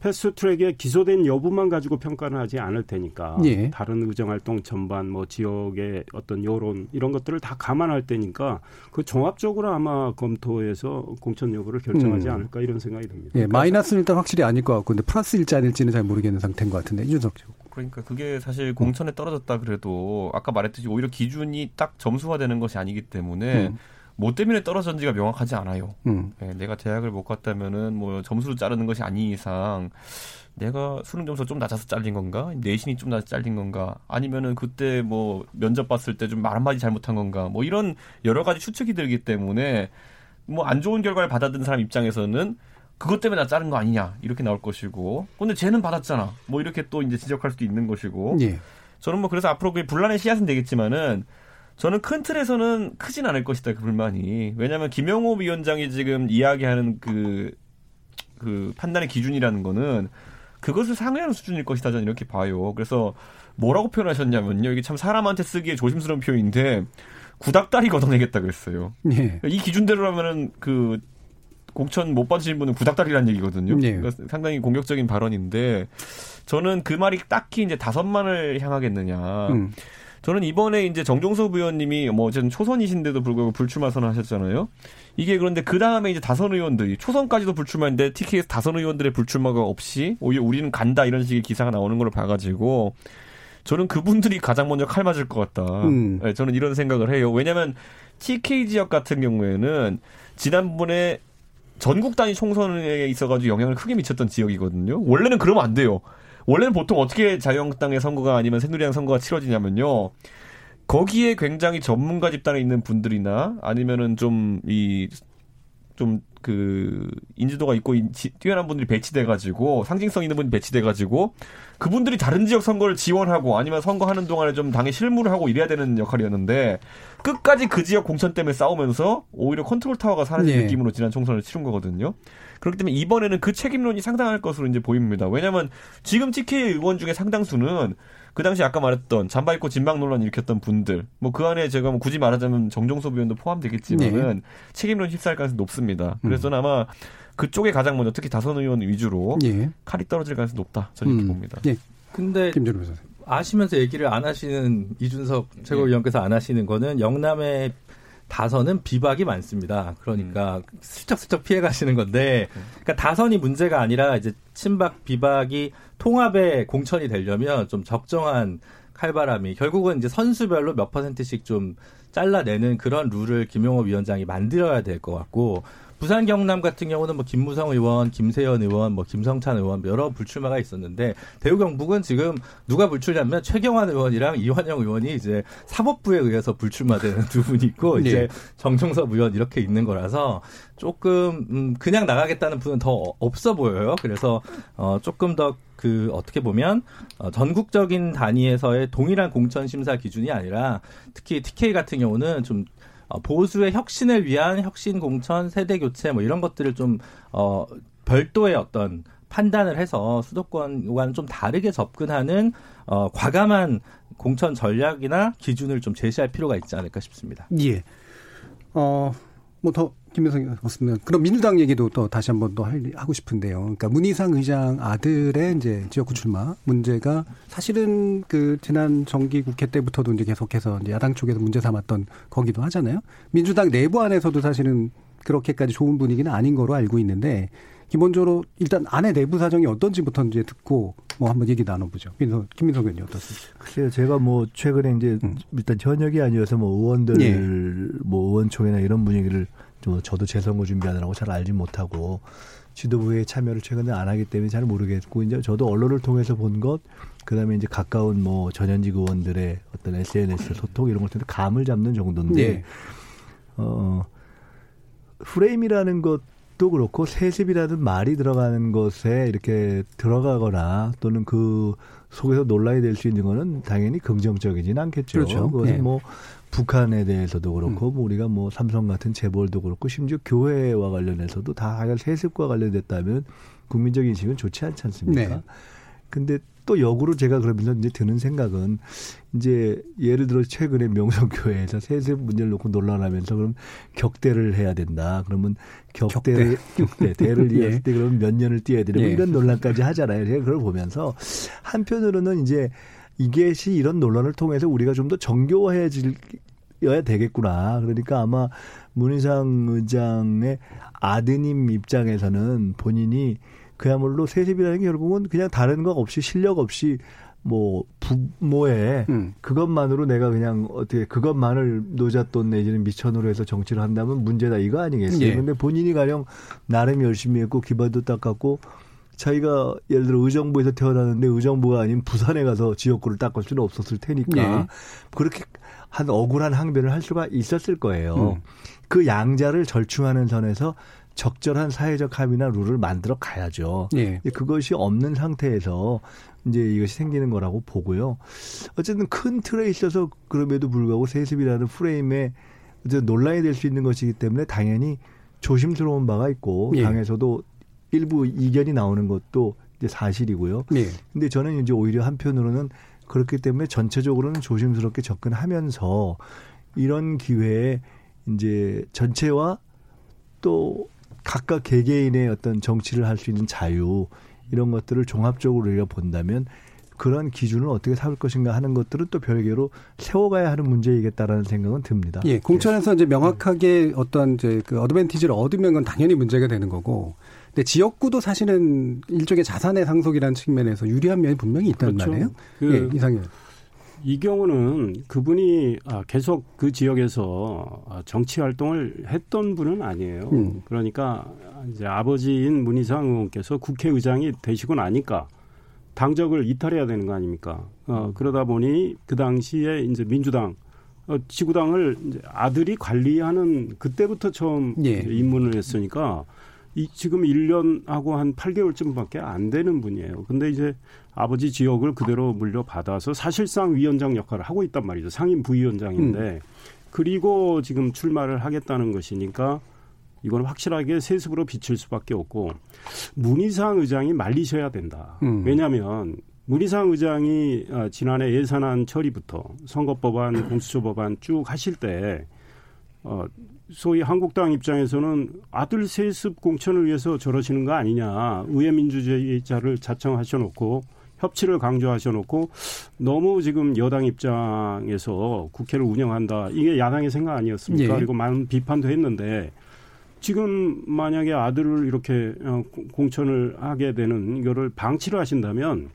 패스트트랙에 기소된 여부만 가지고 평가를 하지 않을 테니까 예. 다른 의정 활동 전반 뭐 지역의 어떤 여론 이런 것들을 다 감안할 테니까 그 종합적으로 아마 검토해서 공천 여부를 결정하지 음. 않을까 이런 생각이 듭니다. 예, 마이너스는 일단 확실히 아닐 것 같고 근데 플러스일지 아닐지는 잘 모르겠는 상태인 것 같은데 이준석 씨. 그러니까 그게 사실 공천에 떨어졌다 그래도 아까 말했듯이 오히려 기준이 딱 점수화되는 것이 아니기 때문에 음. 뭐 때문에 떨어졌는지가 명확하지 않아요. 음. 네, 내가 대학을 못 갔다면은 뭐 점수를 자르는 것이 아닌 이상 내가 수능 점수가 좀 낮아서 잘린 건가? 내신이 좀 낮아서 잘린 건가? 아니면은 그때 뭐 면접 봤을 때 좀 말 한마디 잘못한 건가? 뭐 이런 여러 가지 추측이 들기 때문에 뭐 안 좋은 결과를 받아든 사람 입장에서는 그것 때문에 나 자른 거 아니냐 이렇게 나올 것이고 근데 쟤는 받았잖아 뭐 이렇게 또 이제 지적할 수도 있는 것이고 예. 저는 뭐 그래서 앞으로 그 분란의 씨앗은 되겠지만은 저는 큰 틀에서는 크진 않을 것이다 그 불만이 왜냐하면 김영호 위원장이 지금 이야기하는 그, 그 판단의 기준이라는 거는 그것을 상회하는 수준일 것이다 저는 이렇게 봐요 그래서 뭐라고 표현하셨냐면요 이게 참 사람한테 쓰기에 조심스러운 표현인데 구닥다리 걷어내겠다 그랬어요 네. 이 기준대로라면은 그 공천 못 받으신 분은 구닥다리라는 얘기거든요. 네. 그러니까 상당히 공격적인 발언인데 저는 그 말이 딱히 이제 다섯만을 향하겠느냐. 음. 저는 이번에 이제 정종섭 의원님이 뭐 어쨌든 초선이신데도 불구하고 불출마 선언하셨잖아요. 이게 그런데 그 다음에 이제 다선 의원들이 초선까지도 불출마인데 TK에서 다선 의원들의 불출마가 없이 오히려 우리는 간다 이런 식의 기사가 나오는 걸 봐가지고 저는 그분들이 가장 먼저 칼 맞을 것 같다. 음. 네, 저는 이런 생각을 해요. 왜냐하면 TK 지역 같은 경우에는 지난번에 전국 단위 총선에 있어가지고 영향을 크게 미쳤던 지역이거든요. 원래는 그러면 안 돼요. 원래는 보통 어떻게 자유한국당의 선거가 아니면 새누리당 선거가 치러지냐면요. 거기에 굉장히 전문가 집단에 있는 분들이나 아니면은 좀 이좀 그 인지도가 있고 뛰어난 분들이 배치돼 가지고 상징성 있는 분이 배치돼 가지고 그분들이 다른 지역 선거를 지원하고 아니면 선거하는 동안에 좀 당에 실무를 하고 이래야 되는 역할이었는데 끝까지 그 지역 공천 때문에 싸우면서 오히려 컨트롤 타워가 사라진 네. 느낌으로 지난 총선을 치른 거거든요. 그렇기 때문에 이번에는 그 책임론이 상당할 것으로 이제 보입니다. 왜냐하면 지금 TK 의원 중에 상당수는 그 당시 아까 말했던 잠바 입고 진박 논란 일으켰던 분들 뭐 그 안에 제가 뭐 굳이 말하자면 정종섭 의원도 포함되겠지만은 네. 책임론 휩싸일 가능성이 높습니다. 그래서 음. 아마 그쪽에 가장 먼저 특히 다선 의원 위주로 예. 칼이 떨어질 가능성이 높다 저는 이렇게 음. 봅니다. 예. 근데 아시면서 얘기를 안 하시는 이준석 최고위원께서 안 하시는 거는 영남의 다선은 비박이 많습니다. 그러니까 음. 슬쩍슬쩍 피해 가시는 건데, 그러니까 다선이 문제가 아니라 이제 친박 비박이 통합의 공천이 되려면 좀 적정한 칼바람이 결국은 이제 선수별로 몇 퍼센트씩 좀 잘라내는 그런 룰을 김용호 위원장이 만들어야 될 것 같고 부산 경남 같은 경우는 뭐 김무성 의원, 김세현 의원, 뭐 김성찬 의원 여러 불출마가 있었는데 대우 경북은 지금 누가 불출냐면 최경환 의원이랑 이완영 의원이 이제 사법부에 의해서 불출마되는 두 분이 있고 네. 이제 정청섭 의원 이렇게 있는 거라서 조금 음 그냥 나가겠다는 분은 더 없어 보여요. 그래서 어 조금 더그 어떻게 보면 어 전국적인 단위에서의 동일한 공천 심사 기준이 아니라 특히 TK 같은 경우는 좀 어, 보수의 혁신을 위한 혁신 공천, 세대 교체 뭐 이런 것들을 좀 어, 별도의 어떤 판단을 해서 수도권과는 좀 다르게 접근하는 어, 과감한 공천 전략이나 기준을 좀 제시할 필요가 있지 않을까 싶습니다. 예. 어, 뭐 더 김민성 없으면 그럼 민주당 얘기도 또 다시 한번 더 하고 싶은데요. 그러니까 문희상 의장 아들의 이제 지역구 출마 문제가 사실은 그 지난 정기 국회 때부터도 이제 계속해서 이제 야당 쪽에서 문제 삼았던 거기도 하잖아요. 민주당 내부 안에서도 사실은 그렇게까지 좋은 분위기는 아닌 거로 알고 있는데 기본적으로 일단 안에 내부 사정이 어떤지부터 이제 듣고 뭐 한번 얘기 나눠보죠. 민석, 김민석 의원님 어떻습니까? 글쎄요, 제가 뭐 최근에 이제 음. 일단 전역이 아니어서 뭐 의원들 예. 뭐 의원총회나 이런 분위기를 좀 저도 재선거 준비하느라고 잘 알지 못하고 지도부의 참여를 최근에 안 하기 때문에 잘 모르겠고 이제 저도 언론을 통해서 본 것, 그다음에 이제 가까운 뭐 전현직 의원들의 어떤 SNS 소통 이런 것들 감을 잡는 정도인데 예. 어 프레임이라는 것 도 그렇고 세습이라는 말이 들어가는 것에 이렇게 들어가거나 또는 그 속에서 논란이 될 수 있는 거는 당연히 긍정적이진 않겠죠. 그렇죠. 그것은 네. 뭐 북한에 대해서도 그렇고 음. 뭐 우리가 뭐 삼성 같은 재벌도 그렇고 심지어 교회와 관련해서도 다 하여간 세습과 관련됐다면 국민적 인식은 좋지 않지 않습니까? 네. 근데 또 역으로 제가 그러면서 이제 드는 생각은 이제 예를 들어 최근에 명성교회에서 세습 문제를 놓고 논란하면서 그럼 격대를 해야 된다. 그러면 격대를 격대, 대를 이었을 예. 때 그러면 몇 년을 뛰어야 되냐 뭐 예. 이런 논란까지 하잖아요. 제가 그걸 보면서 한편으로는 이제 이게시 이런 논란을 통해서 우리가 좀 더 정교해질 여야 되겠구나. 그러니까 아마 문희상 의장의 아드님 입장에서는 본인이 그야말로 세습이라는 게 결국은 그냥 다른 거 없이 실력 없이 뭐 부모의 음. 그것만으로 내가 그냥 어떻게 그것만을 노잣돈 내지는 미천으로 해서 정치를 한다면 문제다 이거 아니겠어요? 예. 근데 본인이 가령 나름 열심히 했고 기반도 닦았고 자기가 예를 들어 의정부에서 태어났는데 의정부가 아닌 부산에 가서 지역구를 닦을 수는 없었을 테니까 예. 그렇게 한 억울한 항변을 할 수가 있었을 거예요. 음. 그 양자를 절충하는 선에서 적절한 사회적 합의나 룰을 만들어 가야죠. 예. 그것이 없는 상태에서 이제 이것이 생기는 거라고 보고요. 어쨌든 큰 틀에 있어서 그럼에도 불구하고 세습이라는 프레임에 어쨌든 논란이 될 수 있는 것이기 때문에 당연히 조심스러운 바가 있고 예. 당에서도 일부 이견이 나오는 것도 이제 사실이고요. 예. 근데 저는 이제 오히려 한편으로는 그렇기 때문에 전체적으로는 조심스럽게 접근하면서 이런 기회에 이제 전체와 또 각각 개개인의 어떤 정치를 할 수 있는 자유 이런 것들을 종합적으로 우리가 본다면 그런 기준을 어떻게 삼을 것인가 하는 것들은 또 별개로 세워가야 하는 문제이겠다라는 생각은 듭니다. 예, 공천에서 이제 명확하게 어떤 이제 그 어드밴티지를 얻으면 건 당연히 문제가 되는 거고, 근데 지역구도 사실은 일종의 자산의 상속이라는 측면에서 유리한 면이 분명히 있단 그렇죠. 말이에요. 그 예, 이상현. 이 경우는 그분이 아, 계속 그 지역에서 아, 정치 활동을 했던 분은 아니에요. 음. 그러니까 이제 아버지인 문희상 의원께서 국회의장이 되시고 나니까 당적을 이탈해야 되는 거 아닙니까? 어, 그러다 보니 그 당시에 이제 민주당 어, 지구당을 이제 아들이 관리하는 그때부터 처음 예. 입문을 했으니까 이 지금 1년하고 한 8개월쯤밖에 안 되는 분이에요. 근데 이제 아버지 지역을 그대로 물려받아서 사실상 위원장 역할을 하고 있단 말이죠. 상임 부위원장인데 음. 그리고 지금 출마를 하겠다는 것이니까 이건 확실하게 세습으로 비칠 수밖에 없고 문희상 의장이 말리셔야 된다. 음. 왜냐하면 문희상 의장이 아, 지난해 예산안 처리부터 선거법안, 공수처법안 쭉 하실 때 어, 소위 한국당 입장에서는 아들 세습 공천을 위해서 저러시는 거 아니냐. 의회 민주주의자를 자청하셔놓고 협치를 강조하셔놓고 너무 지금 여당 입장에서 국회를 운영한다. 이게 야당의 생각 아니었습니까? 예. 그리고 많은 비판도 했는데 지금 만약에 아들을 이렇게 어, 공천을 하게 되는 이거를 방치를 하신다면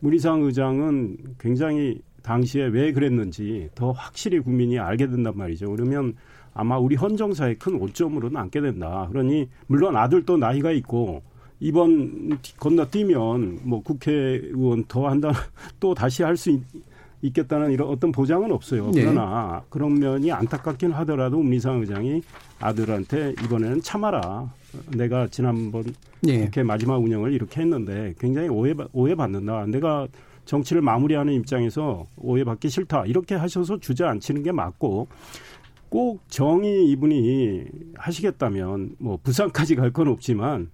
문희상 의장은 굉장히 당시에 왜 그랬는지 더 확실히 국민이 알게 된단 말이죠. 그러면 아마 우리 헌정사에 큰 오점으로 남게 된다. 그러니 물론 아들도 나이가 있고 이번 건너뛰면 뭐 국회의원 더 한다 또 다시 할 수 있겠다는 이런 어떤 보장은 없어요. 네. 그러나 그런 면이 안타깝긴 하더라도 문희상 의장이 아들한테 이번에는 참아라. 내가 지난번 네. 국회 마지막 운영을 이렇게 했는데 굉장히 오해 오해받는다. 내가 정치를 마무리하는 입장에서 오해받기 싫다. 이렇게 하셔서 주저앉히는 게 맞고 꼭 정의 이분이 하시겠다면 뭐 부산까지 갈 건 없지만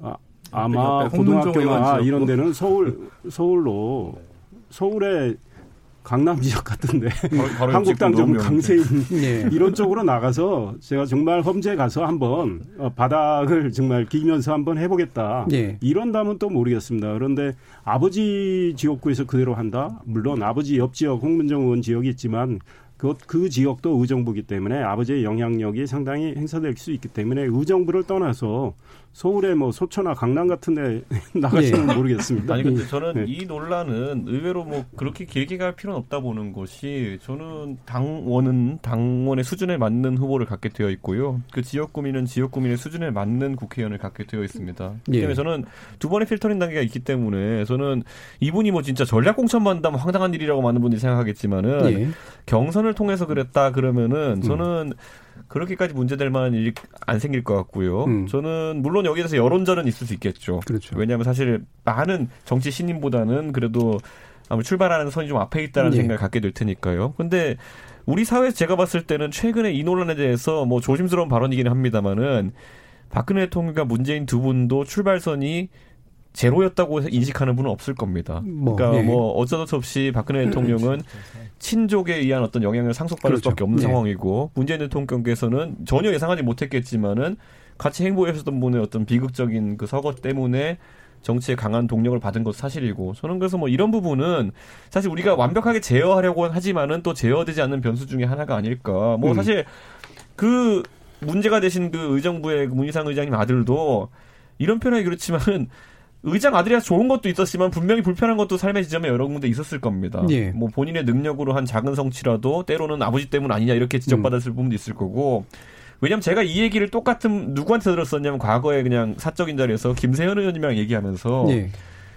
아, 아마 고등학교나 이런 데는 서울 서울로 서울에 강남 지역 같은데 한국당 좀 강세인 예. 이런 쪽으로 나가서 제가 정말 험지에 가서 한번 어, 바닥을 정말 기면서 한번 해보겠다. 예. 이런다면 또 모르겠습니다. 그런데 아버지 지역구에서 그대로 한다? 물론 아버지 옆 지역 홍문정 의원 지역이 있지만 그, 그 지역도 의정부기 때문에 아버지의 영향력이 상당히 행사될 수 있기 때문에 의정부를 떠나서 서울의 뭐 소초나 강남 같은 데 나가시면 예. 모르겠습니다. 아니 근데 저는 네. 이 논란은 의외로 뭐 그렇게 길게 갈 필요는 없다 보는 것이 저는 당원은 당원의 수준에 맞는 후보를 갖게 되어 있고요. 그 지역 구민은 지역 구민의 수준에 맞는 국회의원을 갖게 되어 있습니다. 예. 때문에 저는 두 번의 필터링 단계가 있기 때문에 저는 이분이 뭐 진짜 전략 공천만 한다면 황당한 일이라고 많은 분들이 생각하겠지만은 예. 경선을 통해서 그랬다 음. 그러면은 저는 그렇게까지 문제될 만한 일이 안 생길 것 같고요. 음. 저는 물론 여기에 대해서 여론전은 있을 수 있겠죠. 그렇죠. 왜냐하면 사실 많은 정치 신인보다는 그래도 아마 출발하는 선이 좀 앞에 있다는 예. 생각을 갖게 될 테니까요. 근데 우리 사회에서 제가 봤을 때는 최근에 이 논란에 대해서 뭐 조심스러운 발언이기는 합니다만은 박근혜 대통령과 문재인 두 분도 출발선이 제로였다고 인식하는 분은 없을 겁니다. 뭐, 그러니까 예. 뭐 어쩌다 없이 박근혜 대통령은 친족에 의한 어떤 영향을 상속받을 그렇죠. 수밖에 없는 네. 상황이고 문재인 대통령께서는 전혀 예상하지 못했겠지만은 같이 행보했었던 분의 어떤 비극적인 그 서거 때문에 정치에 강한 동력을 받은 것도 사실이고 저는 그래서 뭐 이런 부분은 사실 우리가 완벽하게 제어하려고 하지만은 또 제어되지 않는 변수 중에 하나가 아닐까 뭐 음. 사실 그 문제가 되신 그 의정부의 그 문희상 의장님 아들도 이런 표현이 그렇지만은 의장 아들이라서 좋은 것도 있었지만 분명히 불편한 것도 삶의 지점에 여러 군데 있었을 겁니다. 예. 뭐 본인의 능력으로 한 작은 성취라도 때로는 아버지 때문 아니냐 이렇게 지적받았을 음. 부분도 있을 거고 왜냐면 제가 이 얘기를 똑같은 누구한테 들었었냐면 과거에 그냥 사적인 자리에서 김세현 의원님이랑 얘기하면서 예.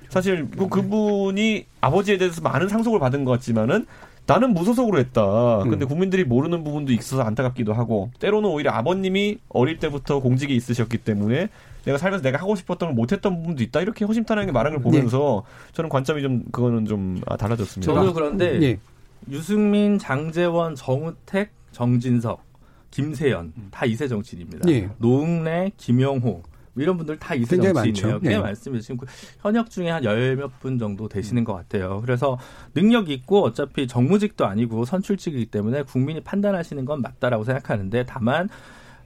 사실 그 그분이 아버지에 대해서 많은 상속을 받은 것 같지만은 나는 무소속으로 했다. 근데 음. 국민들이 모르는 부분도 있어서 안타깝기도 하고 때로는 오히려 아버님이 어릴 때부터 공직에 있으셨기 때문에 내가 살면서 내가 하고 싶었던 걸 못했던 부분도 있다. 이렇게 허심탄회하게 말하는 걸 보면서 저는 관점이 좀 그거는 좀 아, 달라졌습니다. 저도 그런데 예. 유승민, 장재원, 정우택, 정진석, 김세연 다 이세 정치인입니다. 예. 노웅래, 김영호 뭐 이런 분들 다 이세 정치인이에요. 꽤 예. 많습니다. 지금 그 현역 중에 한 열 몇 분 정도 되시는 것 같아요. 그래서 능력 있고 어차피 정무직도 아니고 선출직이기 때문에 국민이 판단하시는 건 맞다라고 생각하는데 다만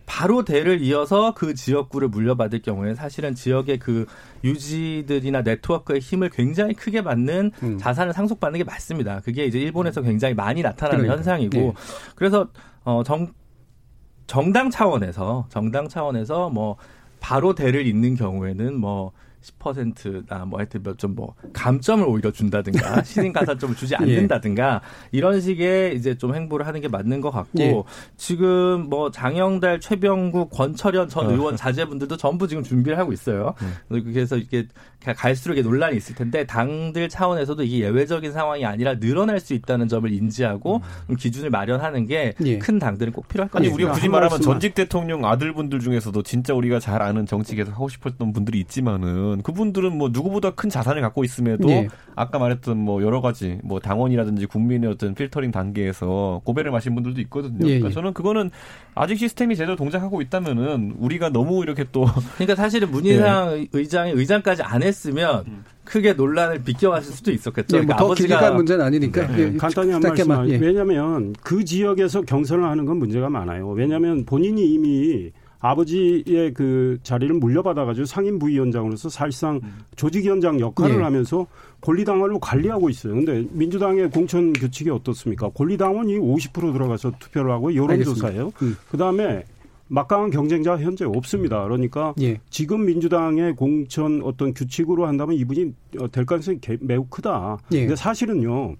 바로 대를 이어서 그 지역구를 물려받을 경우에 사실은 지역의 그 유지들이나 네트워크의 힘을 굉장히 크게 받는 음. 자산을 상속받는 게 맞습니다. 그게 이제 일본에서 굉장히 많이 나타나는 그러니까요. 현상이고 네. 그래서 어 정 정당 차원에서 정당 차원에서 뭐 바로 대를 잇는 경우에는 뭐 10%나 뭐 하여튼 좀뭐 감점을 오히려 준다든가 신인 가산점을 주지 예. 않는다든가 이런 식의 이제 좀 행보를 하는 게 맞는 것 같고 예. 지금 뭐 장영달, 최병국, 권철현 전 어. 의원 자제분들도 전부 지금 준비를 하고 있어요. 그래서 이게 갈수록 이게 논란이 있을 텐데 당들 차원에서도 이게 예외적인 상황이 아니라 늘어날 수 있다는 점을 인지하고 좀 기준을 마련하는 게큰 예. 당들은 꼭 필요할 것 아니 같습니다. 우리가 굳이 한 말하면. 전직 대통령 아들분들 중에서도 진짜 우리가 잘 아는 정치 계속 하고 싶었던 분들이 있지만은 그분들은 뭐 누구보다 큰 자산을 갖고 있음에도 예. 아까 말했던 뭐 여러 가지 뭐 당원이라든지 국민의 어떤 필터링 단계에서 고배를 마신 분들도 있거든요. 예, 그러니까 예. 저는 그거는 아직 시스템이 제대로 동작하고 있다면은 우리가 너무 이렇게 또 그러니까 사실은 문희상 의장이 의장까지 안 했으면 크게 논란을 비껴왔을 수도 있었겠죠. 예, 그러니까 뭐더 길게 갈 문제는 아니니까 네, 예, 간단히 한 말씀만. 예. 왜냐하면 그 지역에서 경선을 하는 건 문제가 많아요. 왜냐하면 본인이 이미 아버지의 그 자리를 물려받아가지고 상임 부위원장으로서 사실상 조직위원장 역할을 예. 하면서 권리당원으로 관리하고 있어요. 근데 민주당의 공천 규칙이 어떻습니까? 권리당원이 50% 들어가서 투표를 하고 여론조사예요. 음. 그 다음에 막강한 경쟁자 현재 없습니다. 그러니까 예. 지금 민주당의 공천 어떤 규칙으로 한다면 이분이 어, 될 가능성이 개- 매우 크다. 예. 근데 사실은요.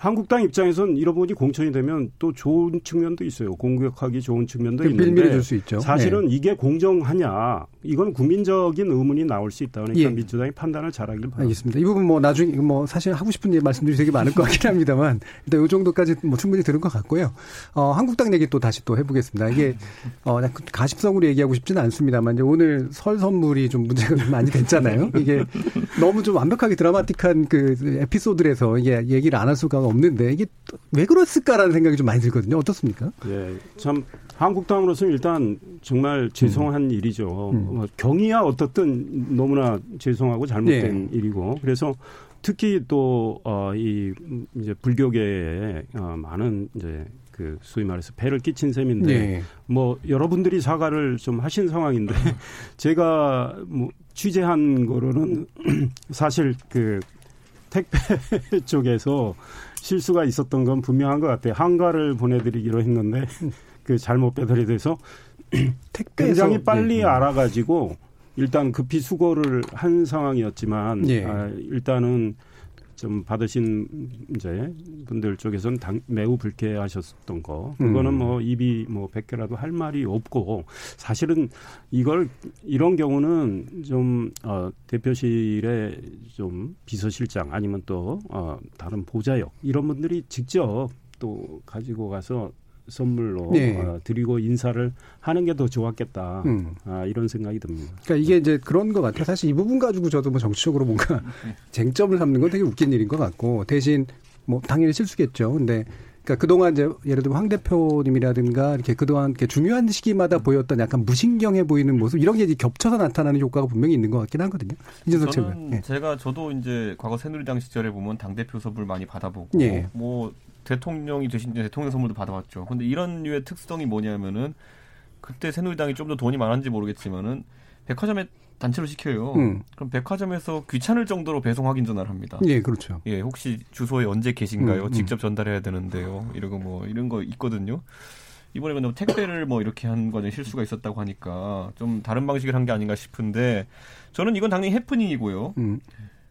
한국당 입장에서는 이런 분이 공천이 되면 또 좋은 측면도 있어요. 공격하기 좋은 측면도 있는데 빌미를 줄수 있죠. 사실은 예. 이게 공정하냐 이건 국민적인 의문이 나올 수 있다. 그러니까 예. 민주당이 판단을 잘하길 바랍니다. 알겠습니다. 이 부분 뭐 나중에 뭐 사실 하고 싶은 예, 말씀들이 되게 많을 것 같긴 합니다만 일단 이 정도까지 뭐 충분히 들은 것 같고요. 어, 한국당 얘기 또 다시 또 해보겠습니다. 이게 어, 가십성으로 얘기하고 싶지는 않습니다만 이제 오늘 설 선물이 좀 문제가 좀 많이 됐잖아요. 이게 너무 좀 완벽하게 드라마틱한 그 에피소드에서 이게 얘기를 안 할 수가 없는데 이게 왜 그랬을까라는 생각이 좀 많이 들거든요. 어떻습니까? 예, 참 한국당으로서는 일단 정말 죄송한 일이죠. 음. 어, 경위야 어떻든 너무나 죄송하고 잘못된 예. 일이고 그래서 특히 또, 어, 이, 이제 불교계에, 어, 많은 이제 그 소위 말해서 배를 끼친 셈인데 예. 뭐 여러분들이 사과를 좀 하신 상황인데 제가 뭐 취재한 거로는 사실 그 택배 쪽에서 실수가 있었던 건 분명한 것 같아요. 한가를 보내드리기로 했는데 그 잘못 배달이 돼서 굉장히 빨리 예. 알아가지고 일단 급히 수거를 한 상황이었지만 예. 아, 일단은 좀 받으신 이제 분들 쪽에서는 당, 매우 불쾌하셨던 거 그거는 음. 뭐 입이 뭐 백개라도 할 말이 없고 사실은 이걸 이런 경우는 좀 어, 대표실에 좀 비서실장 아니면 또 어, 다른 보좌역 이런 분들이 직접 또 가지고 가서 선물로 네. 어, 드리고 인사를 하는 게 더 좋았겠다. 음. 아, 이런 생각이 듭니다. 그러니까 이게 이제 그런 것 같아요. 사실 이 부분 가지고 저도 뭐 정치적으로 뭔가 쟁점을 삼는 건 되게 웃긴 일인 것 같고 대신 뭐 당연히 실수겠죠. 근데 그러니까 그동안 이제 예를 들면 황 대표님이라든가 이렇게 그동안 이렇게 중요한 시기마다 보였던 약간 무신경해 보이는 모습 이런 게 이제 겹쳐서 나타나는 효과가 분명히 있는 것 같긴 하거든요. 이준석 저는 최고위원. 예. 제가 저도 이제 과거 새누리당 시절에 보면 당 대표 선물 많이 받아보고 예. 뭐 대통령이 되신 데 대통령 선물도 받아봤죠. 근데 이런 류의 특성이 뭐냐면은 그때 새누리당이 좀 더 돈이 많았는지 모르겠지만은 백화점에 단체로 시켜요. 음. 그럼 백화점에서 귀찮을 정도로 배송 확인 전화를 합니다. 예, 그렇죠. 예, 혹시 주소에 언제 계신가요? 음, 음. 직접 전달해야 되는데요. 이러고 뭐 이런 거 있거든요. 이번에 근데 택배를 뭐 이렇게 한 과정에 실수가 있었다고 하니까 좀 다른 방식을 한 게 아닌가 싶은데 저는 이건 당연히 해프닝이고요.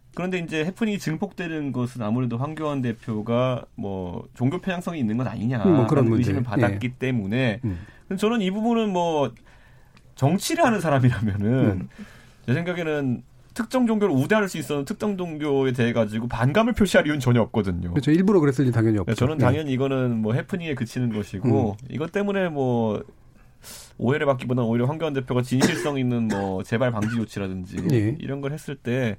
음. 그런데 이제 해프닝이 증폭되는 것은 아무래도 황교안 대표가 뭐 종교 편향성이 있는 것 아니냐 음, 뭐 그런. 의심을 받았기 때문에 음. 저는 이 부분은 뭐 정치를 하는 사람이라면은 음. 제 생각에는 특정 종교를 우대할 수 있었는 특정 종교에 대해 가지고 반감을 표시할 이유는 전혀 없거든요. 그렇죠. 일부러 그랬을 리 당연히 없죠. 네, 저는 예. 당연히 이거는 뭐 해프닝에 그치는 것이고 이것 때문에 뭐 오해를 받기보다는 오히려 황교안 대표가 진실성 있는 뭐 재발 방지 조치라든지 예. 이런 걸 했을 때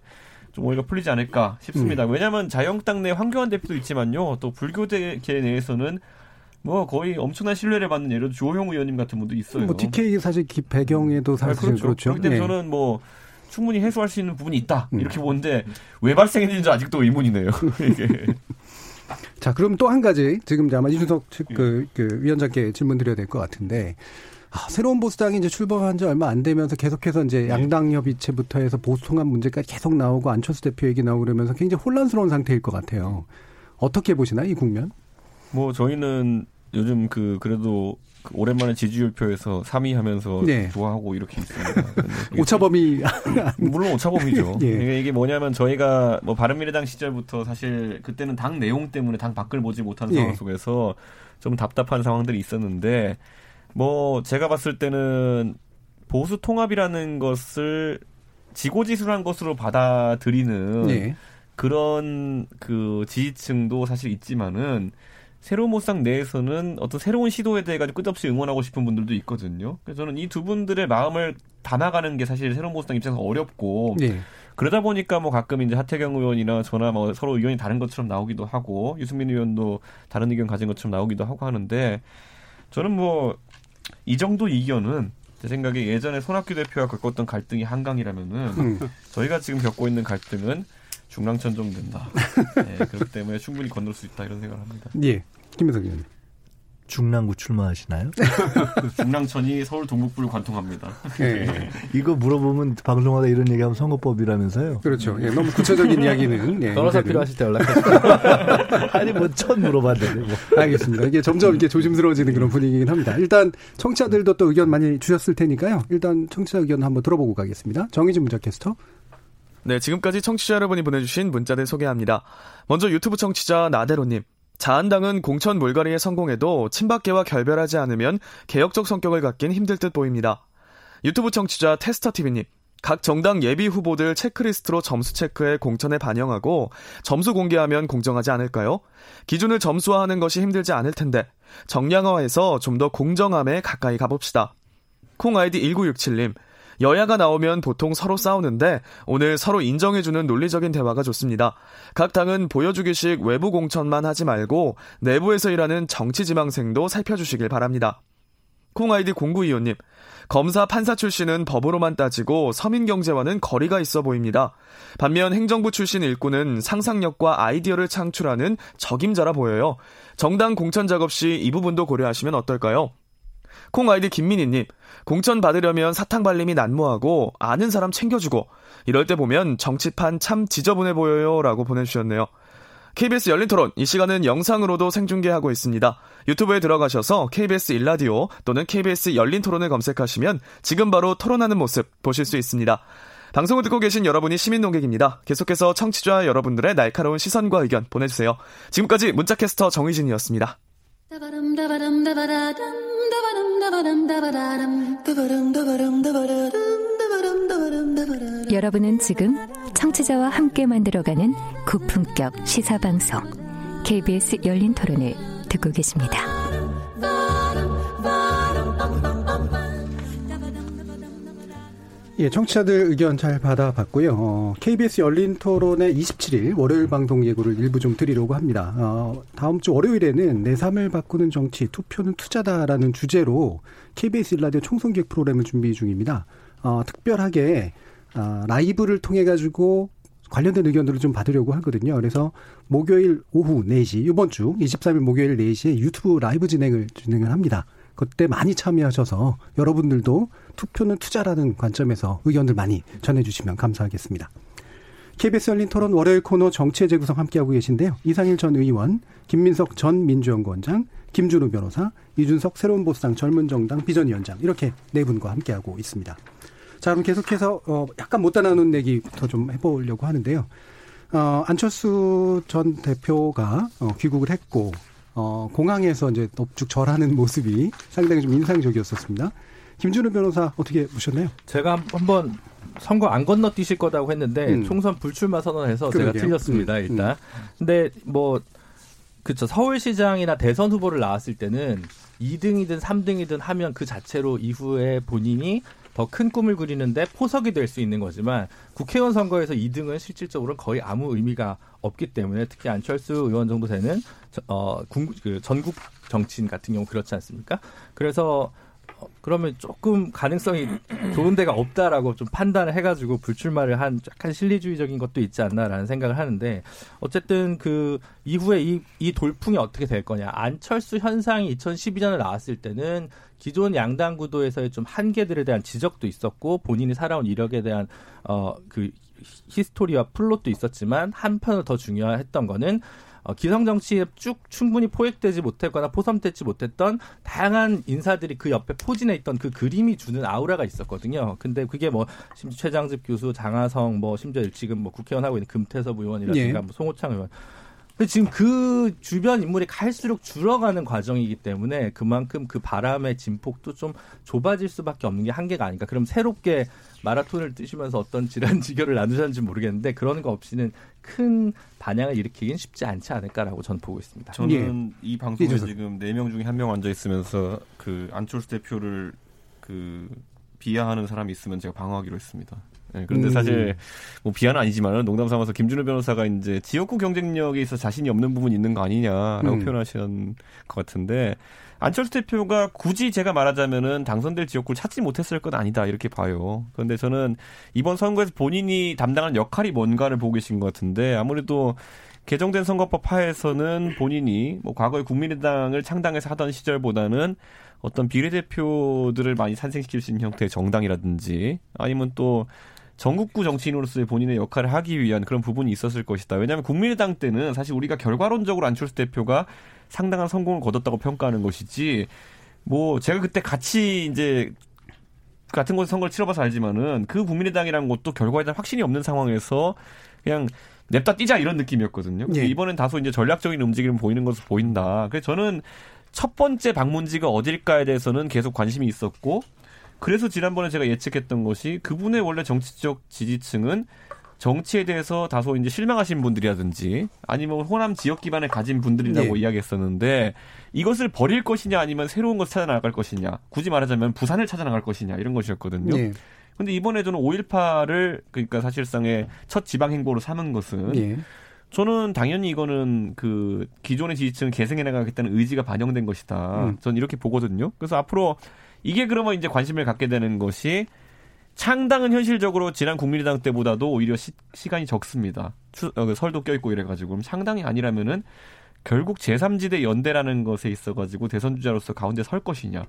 좀 오히려 풀리지 않을까 싶습니다. 음. 왜냐하면 자유한국당 내 황교안 대표도 있지만요. 또 불교계 내에서는 뭐 거의 엄청난 신뢰를 받는 예를 들어 주호영 의원님 같은 분도 있어요. 뭐 TK 사실 기- 배경에도 아, 사실 그렇죠. 그렇죠. 그렇기 때문에 예. 저는 뭐 충분히 해소할 수 있는 부분이 있다 음. 이렇게 보는데 왜 발생했는지 아직도 의문이네요. 이게. 자, 그럼 또 한 가지 지금 아마 이준석. 그, 그 위원장께 질문 드려야 될 것 같은데 아, 새로운 보수당이 이제 출범한 지 얼마 안 되면서 계속해서 이제 예. 양당 협의체부터 해서 보수 통합 문제까지 계속 나오고 안철수 대표 얘기 나오고 그러면서 굉장히 혼란스러운 상태일 것 같아요. 어떻게 보시나 이 국면? 뭐 저희는 요즘 그 그래도 그 오랜만에 지지율표에서 3위 하면서 네. 좋아하고 이렇게 있습니다. 오차범위 물론 오차범위죠. 예. 이게, 이게 뭐냐면 저희가 뭐 바른미래당 시절부터 사실 그때는 당 내용 때문에 당 밖을 보지 못하는 예. 상황 속에서 좀 답답한 상황들이 있었는데 뭐 제가 봤을 때는 보수 통합이라는 것을 지고지순한 것으로 받아들이는 예. 그런 그 지지층도 사실 있지만은 새로운 모상 내에서는 어떤 새로운 시도에 대해 가지고 끝없이 응원하고 싶은 분들도 있거든요. 그래서 저는 이 두 분들의 마음을 담아가는 게 사실 새로운 모상 입장에서 어렵고 예. 그러다 보니까 뭐 가끔 이제 하태경 의원이나 저나 뭐 서로 의견이 다른 것처럼 나오기도 하고 유승민 의원도 다른 의견 가진 것처럼 나오기도 하고 하는데 저는 뭐 이 정도 이견은 제 생각에 예전에 손학규 대표가 겪었던 갈등이 한강이라면은 음. 저희가 지금 겪고 있는 갈등은 중랑천 정도 된다. 네, 그렇기 때문에 충분히 건널 수 있다 이런 생각을 합니다. 예. 김민석 의원님. 중랑구 출마하시나요? 그 중랑천이 서울 동북부를 관통합니다. 예. 이거 물어보면 방송하다 이런 얘기하면 선거법이라면서요. 그렇죠. 예. 너무 구체적인 이야기는 예. 변호사. 필요하실 때 연락하세요. 아니 뭐첫 물어봤는데 뭐. 알겠습니다. 이게 점점 이게 조심스러워지는 그런 분위기긴 합니다. 일단 청취자들도 또 의견 많이 주셨을 테니까요. 일단 청취자 의견 한번 들어보고 가겠습니다. 정희진 문자 캐스터. 네, 지금까지 청취자 여러분이 보내주신 문자들 소개합니다. 먼저 유튜브 청취자 나대로님. 자한당은 공천 물갈이에 성공해도 친박계와 결별하지 않으면 개혁적 성격을 갖긴 힘들 듯 보입니다. 유튜브 청취자 테스터TV님. 각 정당 예비 후보들 체크리스트로 점수 체크해 공천에 반영하고 점수 공개하면 공정하지 않을까요? 기준을 점수화하는 것이 힘들지 않을 텐데 정량화해서 좀 더 공정함에 가까이 가봅시다. 콩 아이디 1967님. 여야가 나오면 보통 서로 싸우는데 오늘 서로 인정해주는 논리적인 대화가 좋습니다. 각 당은 보여주기식 외부 공천만 하지 말고 내부에서 일하는 정치 지망생도 살펴주시길 바랍니다. 콩 아이디 0925님. 검사 판사 출신은 법으로만 따지고 서민 경제와는 거리가 있어 보입니다. 반면 행정부 출신 일꾼은 상상력과 아이디어를 창출하는 적임자라 보여요. 정당 공천 작업 시 이 부분도 고려하시면 어떨까요? 콩 아이디 김민희님, 공천 받으려면 사탕 발림이 난무하고 아는 사람 챙겨주고 이럴 때 보면 정치판 참 지저분해 보여요라고 보내주셨네요. KBS 열린 토론 이 시간은 영상으로도 생중계하고 있습니다. 유튜브에 들어가셔서 KBS 일라디오 또는 KBS 열린 토론을 검색하시면 지금 바로 토론하는 모습 보실 수 있습니다. 방송을 듣고 계신 여러분이 시민 농객입니다. 계속해서 청취자 여러분들의 날카로운 시선과 의견 보내주세요. 지금까지 문자캐스터 정희진이었습니다. 여러분은 지금 청취자와 함께 만들어가는 고품격 시사방송 KBS 열린 토론을 듣고 계십니다. 예, 청취자들 의견 잘 받아봤고요. 어, KBS 열린 토론의 27일 월요일 방송 예고를 일부 좀 드리려고 합니다. 어, 다음 주 월요일에는 내 삶을 바꾸는 정치, 투표는 투자다라는 주제로 KBS 일라디오 총선 기획 프로그램을 준비 중입니다. 어, 특별하게 어, 라이브를 통해 가지고 관련된 의견들을 좀 받으려고 하거든요. 그래서 목요일 오후 4시, 이번 주 23일 목요일 4시에 유튜브 라이브 진행을 진행을 합니다. 그때 많이 참여하셔서 여러분들도 투표는 투자라는 관점에서 의견들 많이 전해주시면 감사하겠습니다. KBS 열린 토론 월요일 코너 정치의 재구성 함께하고 계신데요. 이상일 전 의원, 김민석 전 민주연구원장, 김준우 변호사, 이준석 새로운 보수당 젊은 정당 비전위원장 이렇게 네 분과 함께하고 있습니다. 자 그럼 계속해서 어 약간 못다 나눈 얘기부터 좀 해보려고 하는데요. 어 안철수 전 대표가 어 귀국을 했고 어, 공항에서 이제 넙죽 절하는 모습이 상당히 좀 인상적이었었습니다. 김준우 변호사 어떻게 보셨나요? 제가 한번 선거 안 건너뛰실 거라고 했는데 음. 총선 불출마 선언해서 그러게요. 제가 틀렸습니다 음. 일단. 음. 근데 뭐 그쵸 서울시장이나 대선 후보를 나왔을 때는 2등이든 3등이든 하면 그 자체로 이후에 본인이 더 큰 꿈을 그리는데 포석이 될 수 있는 거지만 국회의원 선거에서 2등은 실질적으로 거의 아무 의미가 없기 때문에 특히 안철수 의원 정도 되는 어, 그 전국 정치인 같은 경우 그렇지 않습니까? 그래서 어, 그러면 조금 가능성이 좋은 데가 없다라고 좀 판단을 해가지고 불출마를 한 약간 실리주의적인 것도 있지 않나라는 생각을 하는데 어쨌든 그 이후에 이, 이 돌풍이 어떻게 될 거냐. 안철수 현상이 2012년에 나왔을 때는 기존 양당 구도에서의 좀 한계들에 대한 지적도 있었고 본인이 살아온 이력에 대한 어 그 history와 플롯도 있었지만 한편으로 더 중요했던 거는 어, 기성 정치에 쭉 충분히 포획되지 못했거나 포섭되지 못했던 다양한 인사들이 그 옆에 포진해 있던 그 그림이 주는 아우라가 있었거든요. 근데 그게 뭐 심지어 최장집 교수, 장하성, 뭐 심지어 지금 뭐 국회의원 하고 있는 금태섭 의원이라든가 예. 뭐 송호창 의원 근데 지금 그 주변 인물이 갈수록 줄어가는 과정이기 때문에 그만큼 그 바람의 진폭도 좀 좁아질 수밖에 없는 게 한계가 아닌가. 그럼 새롭게 마라톤을 뛰시면서 어떤 질환 지결을 나누셨는지 모르겠는데 그런 거 없이는 큰 반향을 일으키긴 쉽지 않지 않을까라고 저는 보고 있습니다. 저는 예. 이 방송에 예, 지금 네 명 중에 한 명 앉아 있으면서 그 안철수 대표를 그 비하하는 사람이 있으면 제가 방어하기로 했습니다. 네, 그런데 음. 사실 뭐 비하는 아니지만 농담 삼아서 김준호 변호사가 이제 지역구 경쟁력에 있어 자신이 없는 부분이 있는 거 아니냐라고 음. 표현하신 것 같은데 안철수 대표가 굳이 제가 말하자면은 당선될 지역구를 찾지 못했을 건 아니다 이렇게 봐요. 그런데 저는 이번 선거에서 본인이 담당한 역할이 뭔가를 보고 계신 것 같은데 아무래도 개정된 선거법 하에서는 본인이 뭐 과거에 국민의당을 창당해서 하던 시절보다는 어떤 비례대표들을 많이 산생시킬 수 있는 형태의 정당이라든지 아니면 또 전국구 정치인으로서의 본인의 역할을 하기 위한 그런 부분이 있었을 것이다. 왜냐하면 국민의당 때는 사실 우리가 결과론적으로 안철수 대표가 상당한 성공을 거뒀다고 평가하는 것이지 뭐 제가 그때 같이 이제 같은 곳에 선거를 치러봐서 알지만은 그 국민의당이라는 것도 결과에 대한 확신이 없는 상황에서 그냥 냅다 뛰자 이런 느낌이었거든요. 예. 이번엔 다소 이제 전략적인 움직임을 보이는 것으로 보인다. 그래서 저는 첫 번째 방문지가 어딜까에 대해서는 계속 관심이 있었고 그래서 지난번에 제가 예측했던 것이 그분의 원래 정치적 지지층은 정치에 대해서 다소 이제 실망하신 분들이라든지 아니면 호남 지역 기반을 가진 분들이라고 네. 이야기했었는데 이것을 버릴 것이냐 아니면 새로운 것을 찾아 나갈 것이냐 굳이 말하자면 부산을 찾아 나갈 것이냐 이런 것이었거든요. 네. 근데 이번에 저는 5.18을 그러니까 사실상의 첫 지방 행보로 삼은 것은 네. 저는 당연히 이거는 그 기존의 지지층을 계승해 나가겠다는 의지가 반영된 것이다. 음. 저는 이렇게 보거든요. 그래서 앞으로 이게 그러면 이제 관심을 갖게 되는 것이 창당은 현실적으로 지난 국민의당 때보다도 오히려 시, 간이 적습니다. 추, 어, 설도 껴있고 이래가지고 그럼 창당이 아니라면은 결국 제3지대 연대라는 것에 있어가지고 대선 주자로서 가운데 설 것이냐.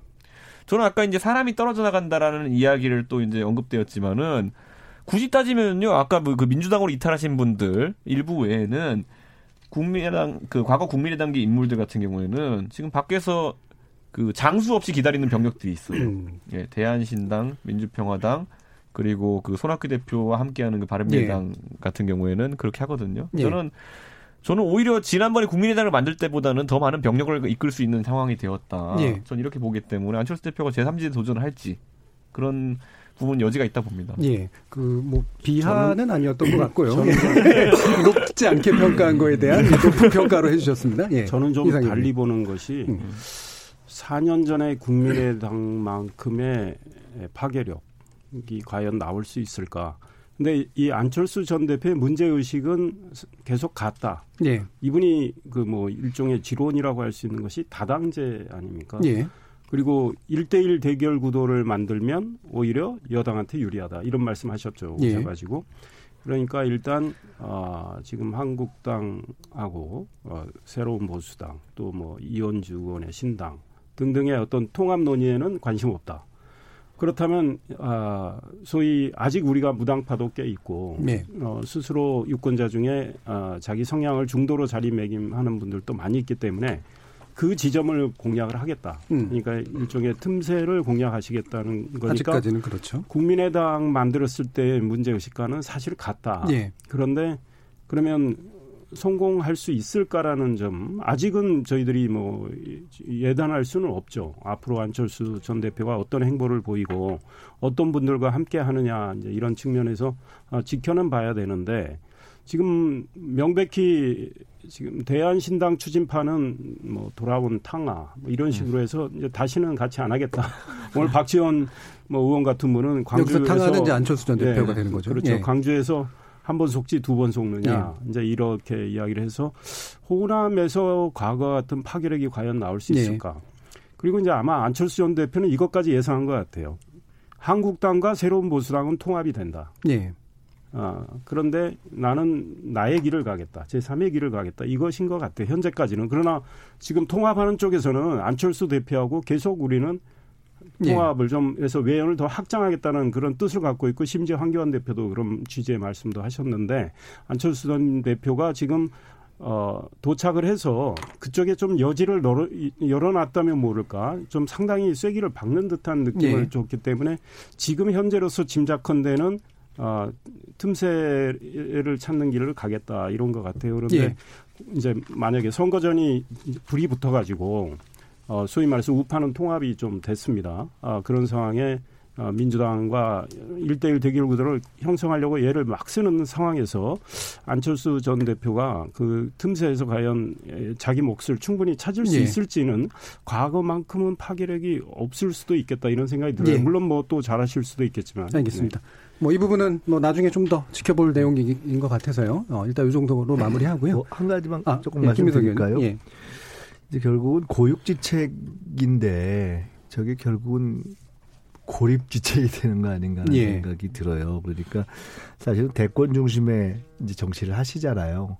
저는 아까 이제 사람이 떨어져 나간다라는 이야기를 또 이제 언급되었지만은 굳이 따지면요, 아까 뭐그 민주당으로 이탈하신 분들 일부 외에는 국민의당 그 과거 국민의당계 인물들 같은 경우에는 지금 밖에서 그 장수 없이 기다리는 병력들이 있어요. 음. 예, 대한신당, 민주평화당 그리고 그 손학규 대표와 함께하는 그 바른미래당 같은 경우에는 그렇게 하거든요. 예. 저는 저는 오히려 지난번에 국민의당을 만들 때보다는 더 많은 병력을 이끌 수 있는 상황이 되었다. 예. 저는 이렇게 보기 때문에 안철수 대표가 제3지대 도전을 할지 그런 부분 여지가 있다 봅니다. 예, 그 뭐 비하는 아니었던 것 같고요. 예. 높지 않게 평가한 거에 대한 높은 평가로 해주셨습니다. 예. 저는 좀 이상입니다. 달리 보는 것이 음. 4년 전에 국민의당만큼의 파괴력 이 과연 나올 수 있을까? 근데 이 안철수 전 대표의 문제 의식은 계속 같다. 예, 이분이 그 뭐 일종의 지론이라고 할 수 있는 것이 다당제 아닙니까? 예, 그리고 1대1 대결 구도를 만들면 오히려 여당한테 유리하다. 이런 말씀 하셨죠. 예. 오셔가지고. 그러니까 일단, 어, 지금 한국당하고, 어, 새로운 보수당, 또 뭐 이원주 의원의 신당 등등의 어떤 통합 논의에는 관심 없다. 그렇다면, 아, 소위 아직 우리가 무당파도 꽤 있고, 네. 어, 스스로 유권자 중에 어, 자기 성향을 중도로 자리매김하는 분들도 많이 있기 때문에 그 지점을 공략을 하겠다. 음. 그러니까 일종의 틈새를 공략하시겠다는 거니까 아직까지는 그렇죠. 국민의당 만들었을 때 문제 의식과는 사실 같다. 예, 그런데 그러면 성공할 수 있을까라는 점 아직은 저희들이 뭐 예단할 수는 없죠. 앞으로 안철수 전 대표가 어떤 행보를 보이고 어떤 분들과 함께 하느냐 이제 이런 측면에서 어, 지켜는 봐야 되는데 지금 명백히 지금 대한신당 추진파는 뭐 돌아온 탕아 뭐 이런 식으로 해서 이제 다시는 같이 안 하겠다. 오늘 박지원 뭐 의원 같은 분은 광주에서 여기서 탕하는 이제 안철수 전 대표가 예, 되는 거죠. 그렇죠. 예. 광주에서 한 번 속지 두 번 속느냐 이제 이렇게 이야기를 해서 호남에서 과거 같은 파괴력이 과연 나올 수 네. 있을까? 그리고 이제 아마 안철수 전 대표는 이것까지 예상한 것 같아요. 한국당과 새로운 보수당은 통합이 된다. 예, 아, 그런데 나는 나의 길을 가겠다. 제3의 길을 가겠다. 이것인 것 같아요. 현재까지는. 그러나 지금 통합하는 쪽에서는 안철수 대표하고 계속 우리는 예. 통합을 좀 해서 외연을 더 확장하겠다는 그런 뜻을 갖고 있고 심지어 황교안 대표도 그런 취지의 말씀도 하셨는데 안철수 전 대표가 지금 어, 도착을 해서 그쪽에 좀 여지를 열어, 열어놨다면 모를까 좀 상당히 쐐기를 박는 듯한 느낌을 예. 줬기 때문에 지금 현재로서 짐작컨대는 어, 틈새를 찾는 길을 가겠다 이런 것 같아요. 그런데 예. 이제 만약에 선거 전이 불이 붙어가지고 어, 소위 말해서 우파는 통합이 좀 됐습니다. 아, 그런 상황에 어, 민주당과 일대일 대결 구도를 형성하려고 얘를 막 쓰는 상황에서 안철수 전 대표가 그 틈새에서 과연 에, 자기 몫을 충분히 찾을 수 예. 있을지는 과거만큼은 파괴력이 없을 수도 있겠다 이런 생각이 들어요. 예. 물론 뭐 또 잘하실 수도 있겠지만. 알겠습니다. 뭐이 부분은 뭐 나중에 좀 더 지켜볼 내용인 것 같아서요. 어, 일단 이 정도로 마무리하고요. 뭐 한 가지만 아, 조금 예, 말씀드릴까요? 예. 이제 결국은 고육지책인데 저게 결국은 고립지책이 되는 거 아닌가라는 예. 생각이 들어요. 그러니까 사실은 대권 중심의 이제 정치를 하시잖아요.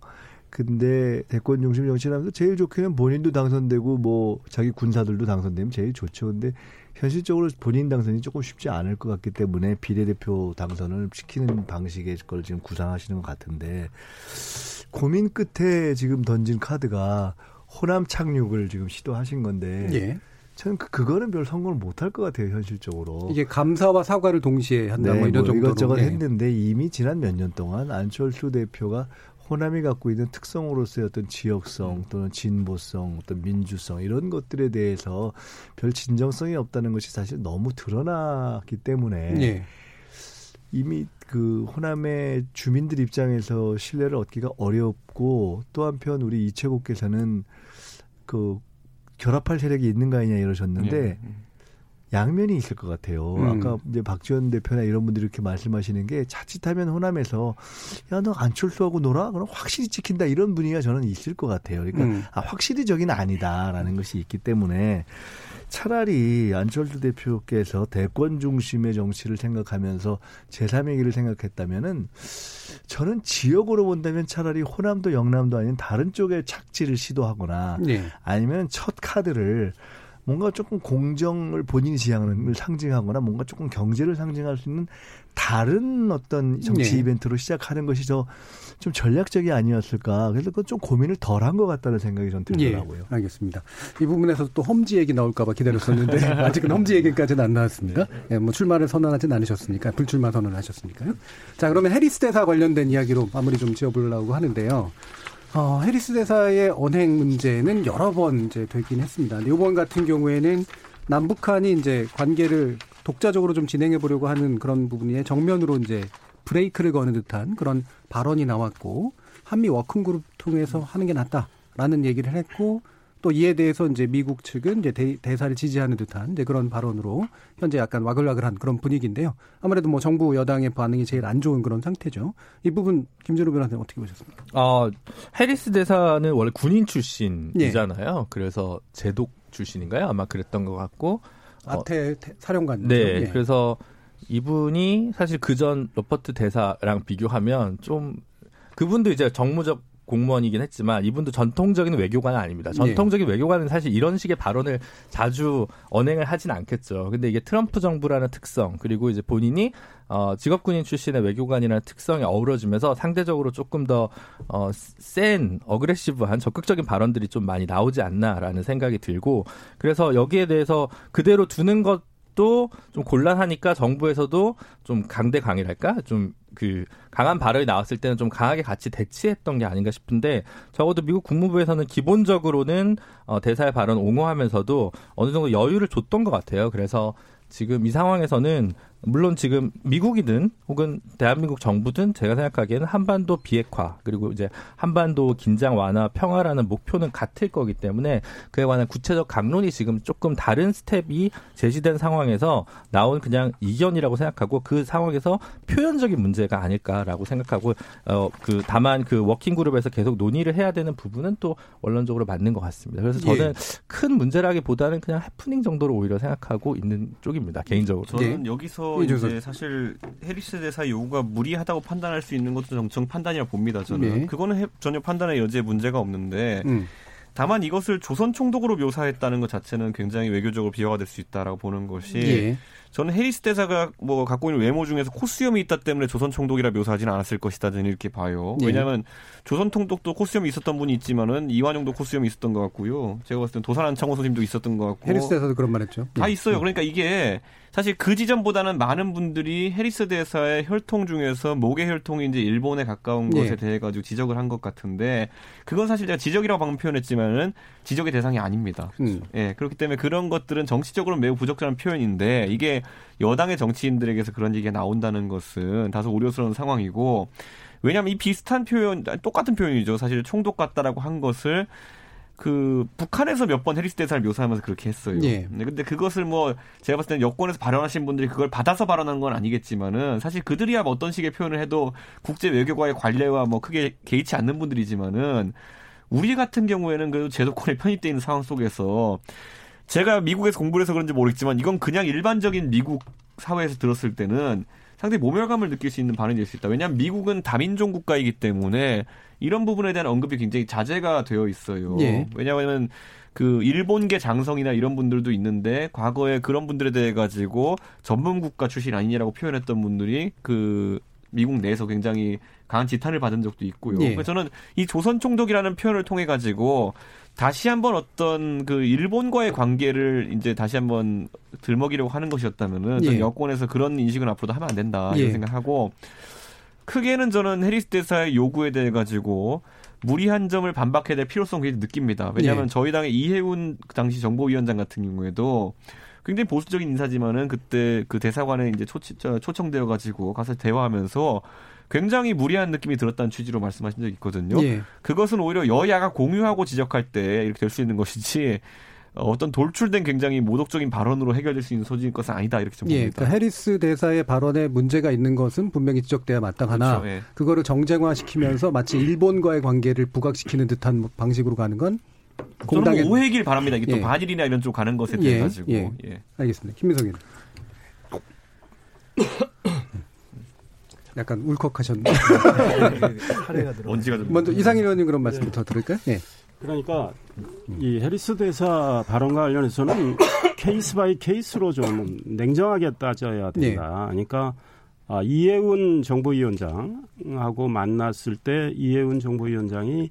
근데 대권 중심 정치를 하면서 제일 좋게는 본인도 당선되고 뭐 자기 군사들도 당선되면 제일 좋죠. 근데 현실적으로 본인 당선이 조금 쉽지 않을 것 같기 때문에 비례대표 당선을 시키는 방식의 걸 지금 구상하시는 것 같은데 고민 끝에 지금 던진 카드가 호남 착륙을 지금 시도하신 건데 예. 저는 그, 그거는 별 성공을 못할 것 같아요 현실적으로. 이게 감사와 사과를 동시에 한다 네, 뭐 이런 뭐 정도로 이것저것 예. 했는데 이미 지난 몇 년 동안 안철수 대표가 호남이 갖고 있는 특성으로서의 어떤 음. 지역성 또는 진보성, 어떤 민주성 이런 것들에 대해서 별 진정성이 없다는 것이 사실 너무 드러났기 때문에 예. 이미 그 호남의 주민들 입장에서 신뢰를 얻기가 어렵고 또 한편 우리 이채국께서는 그 결합할 세력이 있는가 있냐 이러셨는데 예. 양면이 있을 것 같아요. 음. 아까 이제 박지원 대표나 이런 분들이 이렇게 말씀하시는 게 자칫하면 호남에서 야 너 안철수하고 놀아? 그럼 확실히 찍힌다 이런 분위기가 저는 있을 것 같아요. 그러니까 음. 아, 확실히 저기는 아니다라는 것이 있기 때문에 차라리 안철수 대표께서 대권 중심의 정치를 생각하면서 제3의 길을 생각했다면은 저는 지역으로 본다면 차라리 호남도 영남도 아닌 다른 쪽에 착지를 시도하거나 예. 아니면 첫 카드를 뭔가 조금 공정을 본인이 지향을 상징하거나 뭔가 조금 경제를 상징할 수 있는 다른 어떤 정치 네. 이벤트로 시작하는 것이 저 좀 전략적이 아니었을까. 그래서 그건 좀 고민을 덜 한 것 같다는 생각이 전 들더라고요. 예, 알겠습니다. 이 부분에서 또 험지 얘기 나올까봐 기다렸었는데 아직은 험지 얘기까지는 안 나왔습니다. 예, 뭐 출마를 선언하진 않으셨으니까 불출마 선언을 하셨으니까요. 자 그러면 해리스 대사 관련된 이야기로 마무리 좀 지어보려고 하는데요. 어, 해리스 대사의 언행 문제는 여러 번 이제 되긴 했습니다. 이번 같은 경우에는 남북한이 이제 관계를 독자적으로 좀 진행해 보려고 하는 그런 부분에 정면으로 이제 브레이크를 거는 듯한 그런 발언이 나왔고 한미 워킹그룹 통해서 하는 게 낫다라는 얘기를 했고 또 이에 대해서 이제 미국 측은 이제 대, 대사를 지지하는 듯한 이제 그런 발언으로 현재 약간 와글와글한 그런 분위기인데요. 아무래도 뭐 정부 여당의 반응이 제일 안 좋은 그런 상태죠. 이 부분 김준호 변호사님 어떻게 보셨습니까? 어, 해리스 대사는 원래 군인 출신이잖아요. 그래서 제독 출신인가요? 아마 그랬던 것 같고. 어, 아태 태- 사령관. 네. 예. 그래서 이분이 사실 그전 로버트 대사랑 비교하면 좀 그분도 이제 정무적 공무원이긴 했지만 이분도 전통적인 외교관은 아닙니다. 네. 전통적인 외교관은 사실 이런 식의 발언을 자주 언행을 하진 않겠죠. 근데 이게 트럼프 정부라는 특성 그리고 이제 본인이 어, 직업군인 출신의 외교관이라는 특성이 어우러지면서 상대적으로 조금 더 어, 센 어그레시브한 적극적인 발언들이 좀 많이 나오지 않나라는 생각이 들고 그래서 여기에 대해서 그대로 두는 것 또좀 곤란하니까 정부에서도 좀 강대 강이랄까 좀 그 강한 발언이 나왔을 때는 좀 강하게 같이 대치했던 게 아닌가 싶은데 적어도 미국 국무부에서는 기본적으로는 어, 대사의 발언 옹호하면서도 어느 정도 여유를 줬던 것 같아요. 그래서 지금 이 상황에서는 물론 지금 미국이든 혹은 대한민국 정부든 제가 생각하기에는 한반도 비핵화 그리고 이제 한반도 긴장 완화 평화라는 목표는 같을 거기 때문에 그에 관한 구체적 각론이 지금 조금 다른 스텝이 제시된 상황에서 나온 그냥 이견이라고 생각하고 그 상황에서 표현적인 문제가 아닐까라고 생각하고 어 그 다만 그 working group에서 계속 논의를 해야 되는 부분은 또 원론적으로 맞는 것 같습니다. 그래서 저는 예. 큰 문제라기보다는 그냥 해프닝 정도로 오히려 생각하고 있는 쪽입니다. 개인적으로. 저는 네. 여기서 이제 사실 해리스 대사 요구가 무리하다고 판단할 수 있는 것도 정청 판단이라 봅니다. 저는 네. 그거는 해- 전혀 판단의 여지에 문제가 없는데 음. 다만 이것을 조선 총독으로 묘사했다는 것 자체는 굉장히 외교적으로 비화가 될 수 있다라고 보는 것이 예. 저는 해리스 대사가 뭐 갖고 있는 외모 중에서 코수염이 있다 때문에 조선 총독이라 묘사하지는 않았을 것이다 저는 이렇게 봐요. 예. 왜냐하면 조선 총독도 코수염이 있었던 분이 있지만은 이완용도 코수염이 있었던 것 같고요. 제가 봤을 땐 도산 안창호 선생님도 있었던 것 같고 해리스 대사도 그런 말 했죠. 다 예. 있어요. 그러니까 이게 사실 그 지점보다는 많은 분들이 해리스 대사의 혈통 중에서 목의 혈통이 이제 일본에 가까운 예. 것에 대해 가지고 지적을 한 것 같은데 그건 사실 제가 지적이라고 방금 표현했지만은 지적의 대상이 아닙니다. 음. 예, 그렇기 때문에 그런 것들은 정치적으로 매우 부적절한 표현인데 이게 여당의 정치인들에게서 그런 얘기가 나온다는 것은 다소 우려스러운 상황이고 왜냐하면 이 비슷한 표현, 똑같은 표현이죠. 사실 총독 같다라고 한 것을 그 북한에서 몇 번 해리스 대사를 묘사하면서 그렇게 했어요. 예. 네, 근데 그것을 뭐 제가 봤을 때는 여권에서 발언하신 분들이 그걸 받아서 발언한 건 아니겠지만은 사실 그들이야 뭐 어떤 식의 표현을 해도 국제 외교과의 관례와 뭐 크게 개의치 않는 분들이지만은 우리 같은 경우에는 그래도 제도권에 편입돼 있는 상황 속에서 제가 미국에서 공부를 해서 그런지 모르겠지만 이건 그냥 일반적인 미국 사회에서 들었을 때는 상당히 모멸감을 느낄 수 있는 반응이 될 수 있다. 왜냐하면 미국은 다민족 국가이기 때문에 이런 부분에 대한 언급이 굉장히 자제가 되어 있어요. 예. 왜냐하면 그 일본계 장성이나 이런 분들도 있는데 과거에 그런 분들에 대해 가지고 전문 국가 출신 아니냐라고 표현했던 분들이 그 미국 내에서 굉장히 강한 지탄을 받은 적도 있고요. 예. 그래서 저는 이 조선 총독이라는 표현을 통해 가지고 다시 한번 어떤 그 일본과의 관계를 이제 다시 한번 들먹이려고 하는 것이었다면은 예. 여권에서 그런 인식은 앞으로도 하면 안 된다 예. 이런 생각하고 크게는 저는 해리스 대사의 요구에 대해 가지고 무리한 점을 반박해야 될 필요성 굉장히 느낍니다. 왜냐하면 예. 저희 당의 이해운 그 당시 정보위원장 같은 경우에도 굉장히 보수적인 인사지만은 그때 그 대사관에 이제 초, 초청되어 가지고 가서 대화하면서 굉장히 무리한 느낌이 들었다는 취지로 말씀하신 적이 있거든요. 예. 그것은 오히려 여야가 공유하고 지적할 때 이렇게 될 수 있는 것이지 어떤 돌출된 굉장히 모독적인 발언으로 해결될 수 있는 소지인 것은 아니다 이렇게 좀 봅니다. 예, 그러니까 해리스 대사의 발언에 문제가 있는 것은 분명히 지적돼야 마땅하나 그렇죠, 예. 그거를 정쟁화시키면서 마치 일본과의 관계를 부각시키는 듯한 방식으로 가는 건 저는 공당의 뭐 오해길 바랍니다. 이게 또 예. 반일이나 이런 쪽 가는 것에 대해 예, 가지고 예. 예. 알겠습니다. 김민석 의원. 약간 울컥하셨네요. 사례가 들어. 먼지가 좀 먼저 이상일 의원님 그런 말씀부터 들을까요? 예. 그러니까 이 해리스 대사 발언과 관련해서는 case by case로 좀 냉정하게 따져야 된다. 그러니까 아, 이혜훈 정보위원장하고 만났을 때 이혜훈 정보위원장이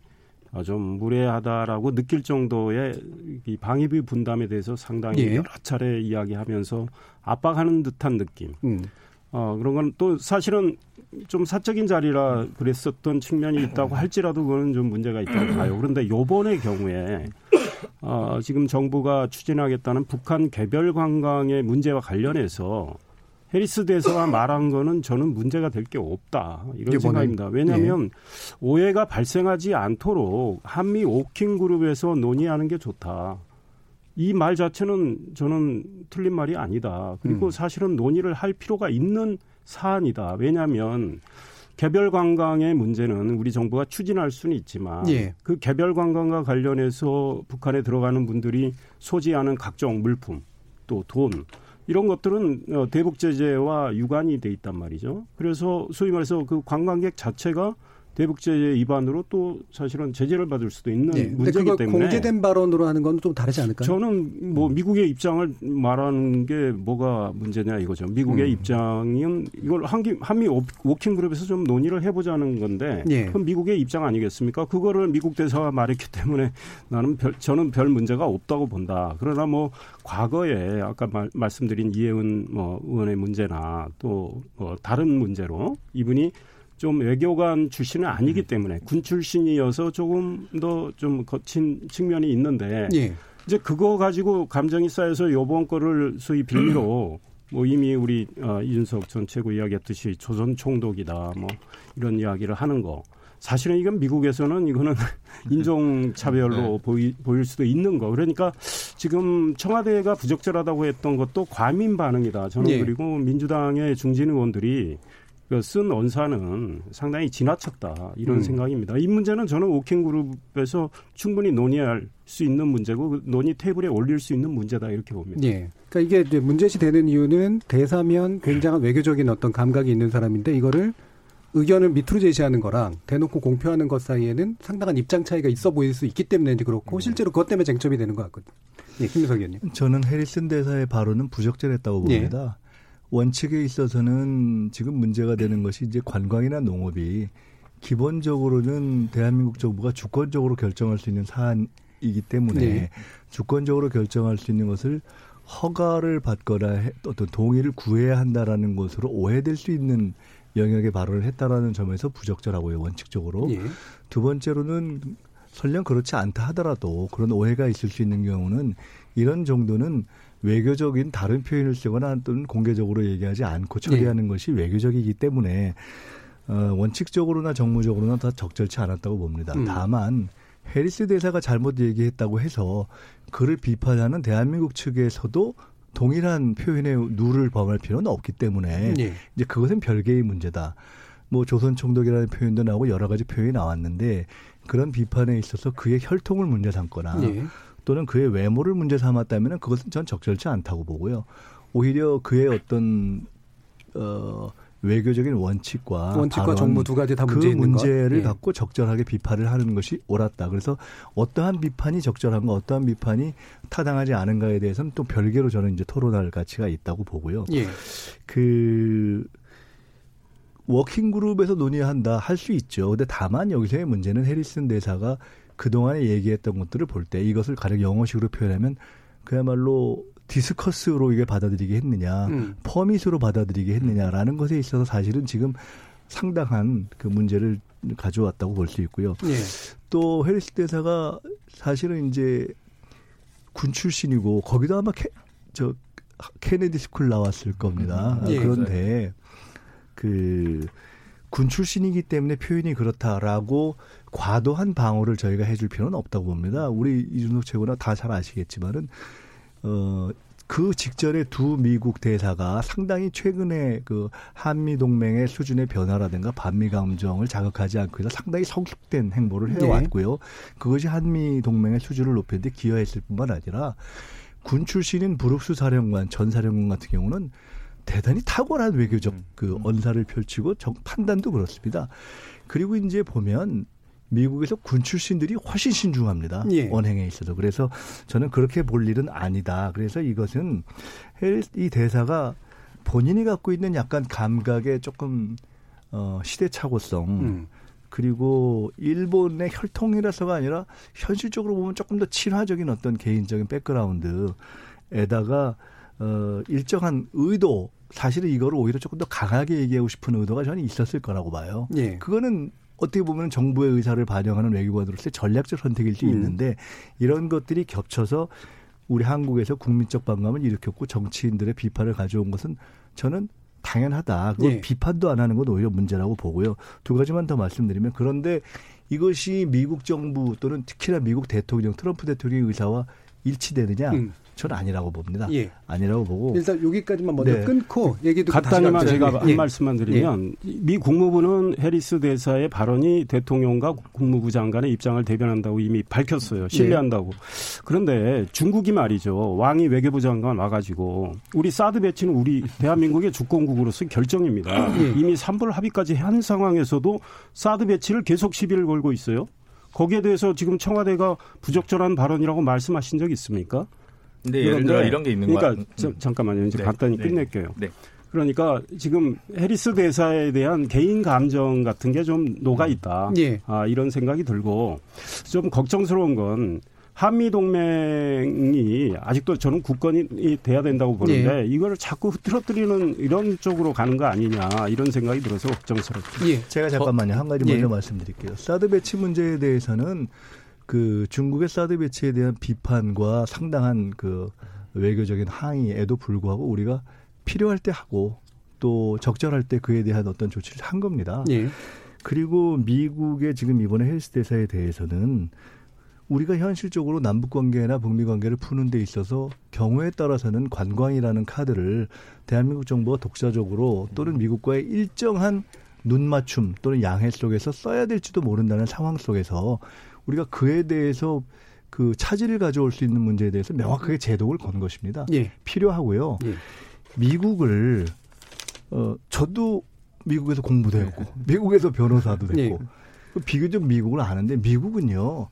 아, 좀 무례하다라고 느낄 정도의 이 방위비 분담에 대해서 상당히 예. 여러 차례 이야기하면서 압박하는 듯한 느낌. 음. 어, 그런 건 또 사실은 좀 사적인 자리라 그랬었던 측면이 있다고 할지라도 그거는 좀 문제가 있다고 봐요. 그런데 요번의 경우에 어, 지금 정부가 추진하겠다는 북한 개별 관광의 문제와 관련해서 해리스 대사가 말한 거는 저는 문제가 될 게 없다. 이런? 생각입니다. 왜냐하면 오해가 발생하지 않도록 한미 오킹 그룹에서 논의하는 게 좋다. 이 말 자체는 저는 틀린 말이 아니다. 그리고 음. 사실은 논의를 할 필요가 있는 사안이다. 왜냐하면 개별 관광의 문제는 우리 정부가 추진할 수는 있지만 예. 그 개별 관광과 관련해서 북한에 들어가는 분들이 소지하는 각종 물품 또 돈 이런 것들은 어, 대북 제재와 유관이 돼 있단 말이죠. 그래서 소위 말해서 그 관광객 자체가 대북 제재 위반으로 또 사실은 제재를 받을 수도 있는 예. 근데 문제이기 때문에 공개된 발언으로 하는 건 좀 다르지 않을까요? 저는 뭐 미국의 입장을 말하는 게 뭐가 문제냐 이거죠. 미국의 음. 입장은 이걸 한미, 한미 오- working group에서 좀 논의를 해보자는 건데 예. 그건 미국의 입장 아니겠습니까? 그거를 미국 대사가 말했기 때문에 나는 별, 저는 별 문제가 없다고 본다. 그러나 뭐 과거에 아까 말, 말씀드린 이혜은 뭐 의원의 문제나 또 뭐 다른 문제로 이분이 좀 외교관 출신은 아니기 때문에 군 출신이어서 조금 더 좀 거친 측면이 있는데 예. 이제 그거 가지고 감정이 쌓여서 요번 거를 소위 빌미로 뭐 이미 우리 어, 이준석 전 최고 이야기했듯이 조선 총독이다 뭐 이런 이야기를 하는 거. 사실은 이건 미국에서는 이거는 인종 차별로 보이, 보일 수도 있는 거. 그러니까 지금 청와대가 부적절하다고 했던 것도 과민 반응이다. 저는 예. 그리고 민주당의 중진 의원들이 그 쓴 언사는 상당히 지나쳤다 이런 음. 생각입니다. 이 문제는 저는 오킹 그룹에서 충분히 논의할 수 있는 문제고 그 논의 테이블에 올릴 수 있는 문제다 이렇게 봅니다. 예. 그러니까 이게 이제 문제시 되는 이유는 대사면 굉장한 외교적인 어떤 감각이 있는 사람인데 이거를 의견을 밑으로 제시하는 거랑 대놓고 공표하는 것 사이에는 상당한 입장 차이가 있어 보일 수 있기 때문에 이제 그렇고 실제로 그것 때문에 쟁점이 되는 것 같거든요. 예, 김민석 의원님. 저는 해리슨 대사의 발언은 부적절했다고 예. 봅니다. 원칙에 있어서는 지금 문제가 되는 것이 이제 관광이나 농업이 기본적으로는 대한민국 정부가 주권적으로 결정할 수 있는 사안이기 때문에 네. 주권적으로 결정할 수 있는 것을 허가를 받거나 해- 어떤 동의를 구해야 한다라는 것으로 오해될 수 있는 영역의 발언을 했다라는 점에서 부적절하고요 원칙적으로 예. 두 번째로는 설령 그렇지 않다 하더라도 그런 오해가 있을 수 있는 경우는 이런 정도는 외교적인 다른 표현을 쓰거나 또는 공개적으로 얘기하지 않고 처리하는 것이 외교적이기 때문에 어, 원칙적으로나 정무적으로나 다 적절치 않았다고 봅니다. 음. 다만 해리스 대사가 잘못 얘기했다고 해서 그를 비판하는 대한민국 측에서도 동일한 표현의 누를 범할 필요는 없기 때문에 예. 이제 그것은 별개의 문제다. 뭐 조선 총독이라는 표현도 나오고 여러 가지 표현이 나왔는데 그런 비판에 있어서 그의 혈통을 문제 삼거나 예. 또는 그의 외모를 문제 삼았다면 그것은 전 적절치 않다고 보고요. 오히려 그의 어떤 어 외교적인 원칙과 원칙과 발언, 정무 두 가지 다그 문제 것. 문제를 예. 갖고 적절하게 비판을 하는 것이 옳았다. 그래서 어떠한 비판이 적절한가, 어떠한 비판이 타당하지 않은가에 대해서는 또 별개로 저는 이제 토론할 가치가 있다고 보고요. 예. 그 working group에서 논의한다 할 수 있죠. 근데 다만 여기서의 문제는 해리스 대사가 그동안에 얘기했던 것들을 볼 때 이것을 가령 영어식으로 표현하면 그야말로 discuss로 이게 받아들이게 했느냐, 음. permit으로 받아들이게 했느냐라는 것에 있어서 사실은 지금 상당한 그 문제를 가져왔다고 볼 수 있고요. 예. 또 해리스 대사가 사실은 이제 군 출신이고 거기도 아마 캐, 저 케네디 스쿨 나왔을 겁니다. 아, 예. 그런데 그 군 출신이기 때문에 표현이 그렇다라고 과도한 방어를 저희가 해줄 필요는 없다고 봅니다. 우리 이준석 최고나 다 잘 아시겠지만은 어. 그 직전에 두 미국 대사가 상당히 최근에 그 한미 동맹의 수준의 변화라든가 반미 감정을 자극하지 않고 해서 상당히 성숙된 행보를 네. 해왔고요. 그것이 한미 동맹의 수준을 높이는데 기여했을 뿐만 아니라 군 출신인 브룩스 사령관 전 사령관 같은 경우는 대단히 탁월한 외교적 그 언사를 펼치고 정, 판단도 그렇습니다. 그리고 이제 보면 미국에서 군 출신들이 훨씬 신중합니다. 예. 언행에 있어서. 그래서 저는 그렇게 볼 일은 아니다. 그래서 이것은 헬- 이 대사가 본인이 갖고 있는 약간 감각의 조금 어 시대착오성 음. 그리고 일본의 혈통이라서가 아니라 현실적으로 보면 조금 더 친화적인 어떤 개인적인 백그라운드에다가 어 일정한 의도 사실은 이거를 오히려 조금 더 강하게 얘기하고 싶은 의도가 저는 있었을 거라고 봐요. 예. 그거는 어떻게 보면 정부의 의사를 반영하는 외교관으로서의 전략적 선택일 수 음. 있는데 이런 것들이 겹쳐서 우리 한국에서 국민적 반감을 일으켰고 정치인들의 비판을 가져온 것은 저는 당연하다. 그걸 예. 비판도 안 하는 건 오히려 문제라고 보고요. 두 가지만 더 말씀드리면 그런데 이것이 미국 정부 또는 특히나 미국 대통령 트럼프 대통령의 의사와 일치되느냐? 음. 저는 아니라고 봅니다. 예. 아니라고 보고 일단 여기까지만 먼저 네. 끊고 얘기 듣고 간단히만. 제가 한 예. 말씀만 드리면 미 국무부는 해리스 대사의 발언이 대통령과 국무부 장관의 입장을 대변한다고 이미 밝혔어요. 신뢰한다고. 그런데 중국이 말이죠. 왕이 외교부 장관 와가지고 우리 사드 배치는 우리 대한민국의 주권국으로서 결정입니다. 예. 이미 3불 합의까지 한 상황에서도 사드 배치를 계속 시비를 걸고 있어요. 거기에 대해서 지금 청와대가 부적절한 발언이라고 말씀하신 적 있습니까? 근데 예를 들어 그런데 이런 게 있는 그러니까 거야. 저- 잠깐만요. 이제 네, 간단히 네. 끝낼게요. 네. 그러니까 지금 해리스 대사에 대한 개인 감정 같은 게 좀 녹아 있다. 예. 아, 이런 생각이 들고 좀 걱정스러운 건 한미 동맹이 아직도 저는 국건이 돼야 된다고 보는데 이거를 자꾸 흐트러뜨리는 이런 쪽으로 가는 거 아니냐 이런 생각이 들어서 걱정스럽죠. 예. 제가 잠깐만요. 한 가지 예. 먼저 말씀드릴게요. 사드 배치 문제에 대해서는 그 중국의 사드 배치에 대한 비판과 상당한 그 외교적인 항의에도 불구하고 우리가 필요할 때 하고 또 적절할 때 그에 대한 어떤 조치를 한 겁니다. 예. 그리고 미국의 지금 이번에 헬스 대사에 대해서는 우리가 현실적으로 남북 관계나 북미 관계를 푸는 데 있어서 경우에 따라서는 관광이라는 카드를 대한민국 정부가 독자적으로 또는 미국과의 일정한 눈맞춤 또는 양해 속에서 써야 될지도 모른다는 상황 속에서 우리가 그에 대해서 그 차질을 가져올 수 있는 문제에 대해서 명확하게 제독을 건 것입니다. 예. 필요하고요. 예. 미국을 어 저도 미국에서 공부도 했고 미국에서 변호사도 됐고 예. 그 비교적 미국을 아는데 미국은요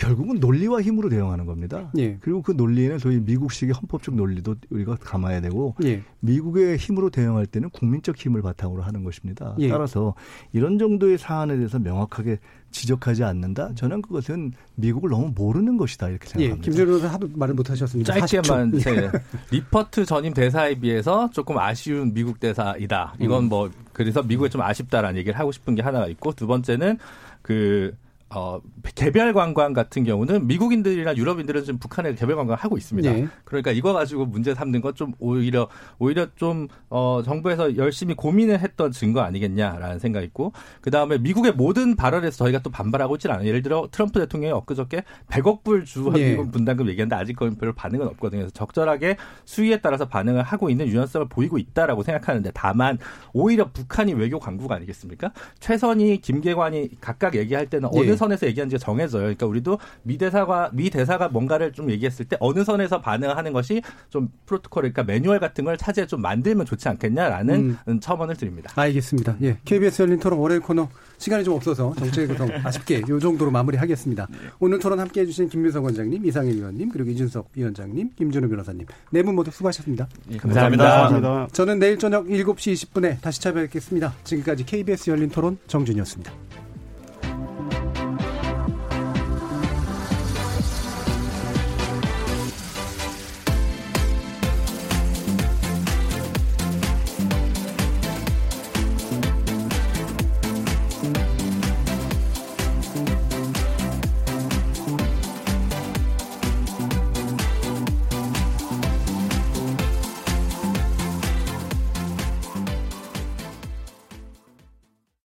결국은 논리와 힘으로 대응하는 겁니다. 예. 그리고 그 논리에는 소위 미국식의 헌법적 논리도 우리가 감아야 되고 예. 미국의 힘으로 대응할 때는 국민적 힘을 바탕으로 하는 것입니다. 예. 따라서 이런 정도의 사안에 대해서 명확하게 지적하지 않는다. 저는 그것은 미국을 너무 모르는 것이다 이렇게 예. 생각합니다. 김준호 변호사 하도 말을 못 하셨습니다. 짧게만 40초. 제 리퍼트 전임 대사에 비해서 조금 아쉬운 미국 대사이다. 이건 뭐 그래서 미국에 좀 아쉽다라는 얘기를 하고 싶은 게 하나가 있고 두 번째는 그 어, 개별 관광 같은 경우는 미국인들이나 유럽인들은 지금 북한에 개별 관광을 하고 있습니다. 네. 그러니까 이거 가지고 문제 삼는 건 좀 오히려 오히려 좀 어, 정부에서 열심히 고민을 했던 증거 아니겠냐라는 생각이 있고 그 다음에 미국의 모든 발언에서 저희가 또 반발하고 있질 않아요. 예를 들어 트럼프 대통령이 엊그저께 100억 불주 네. 미국 분담금 얘기했는데 아직 그건 별 반응은 없거든요. 그래서 적절하게 수위에 따라서 반응을 하고 있는 유연성을 보이고 있다라고 생각하는데 다만 오히려 북한이 외교 강국 아니겠습니까? 최선희, 김계관이 각각 얘기할 때는 어느 예. 선에서 얘기하는지가 정해져요. 그러니까 우리도 미 대사가 미 대사가 뭔가를 좀 얘기했을 때 어느 선에서 반응하는 것이 좀 프로토콜 그러니까 매뉴얼 같은 걸 차제에 좀 만들면 좋지 않겠냐라는 첨언을 드립니다. 알겠습니다. 예. KBS 열린 토론 월요일 코너 시간이 좀 없어서 정책의 구성 아쉽게 이 정도로 마무리하겠습니다. 오늘 토론 함께 해주신 김민석 원장님, 이상일 위원님, 그리고 이준석 위원장님, 김준호 변호사님 네 분 모두 수고하셨습니다. 감사합니다. 감사합니다. 저는 내일 저녁 7시 20분에 다시 찾아뵙겠습니다. 지금까지 KBS 열린 토론 정준이었습니다.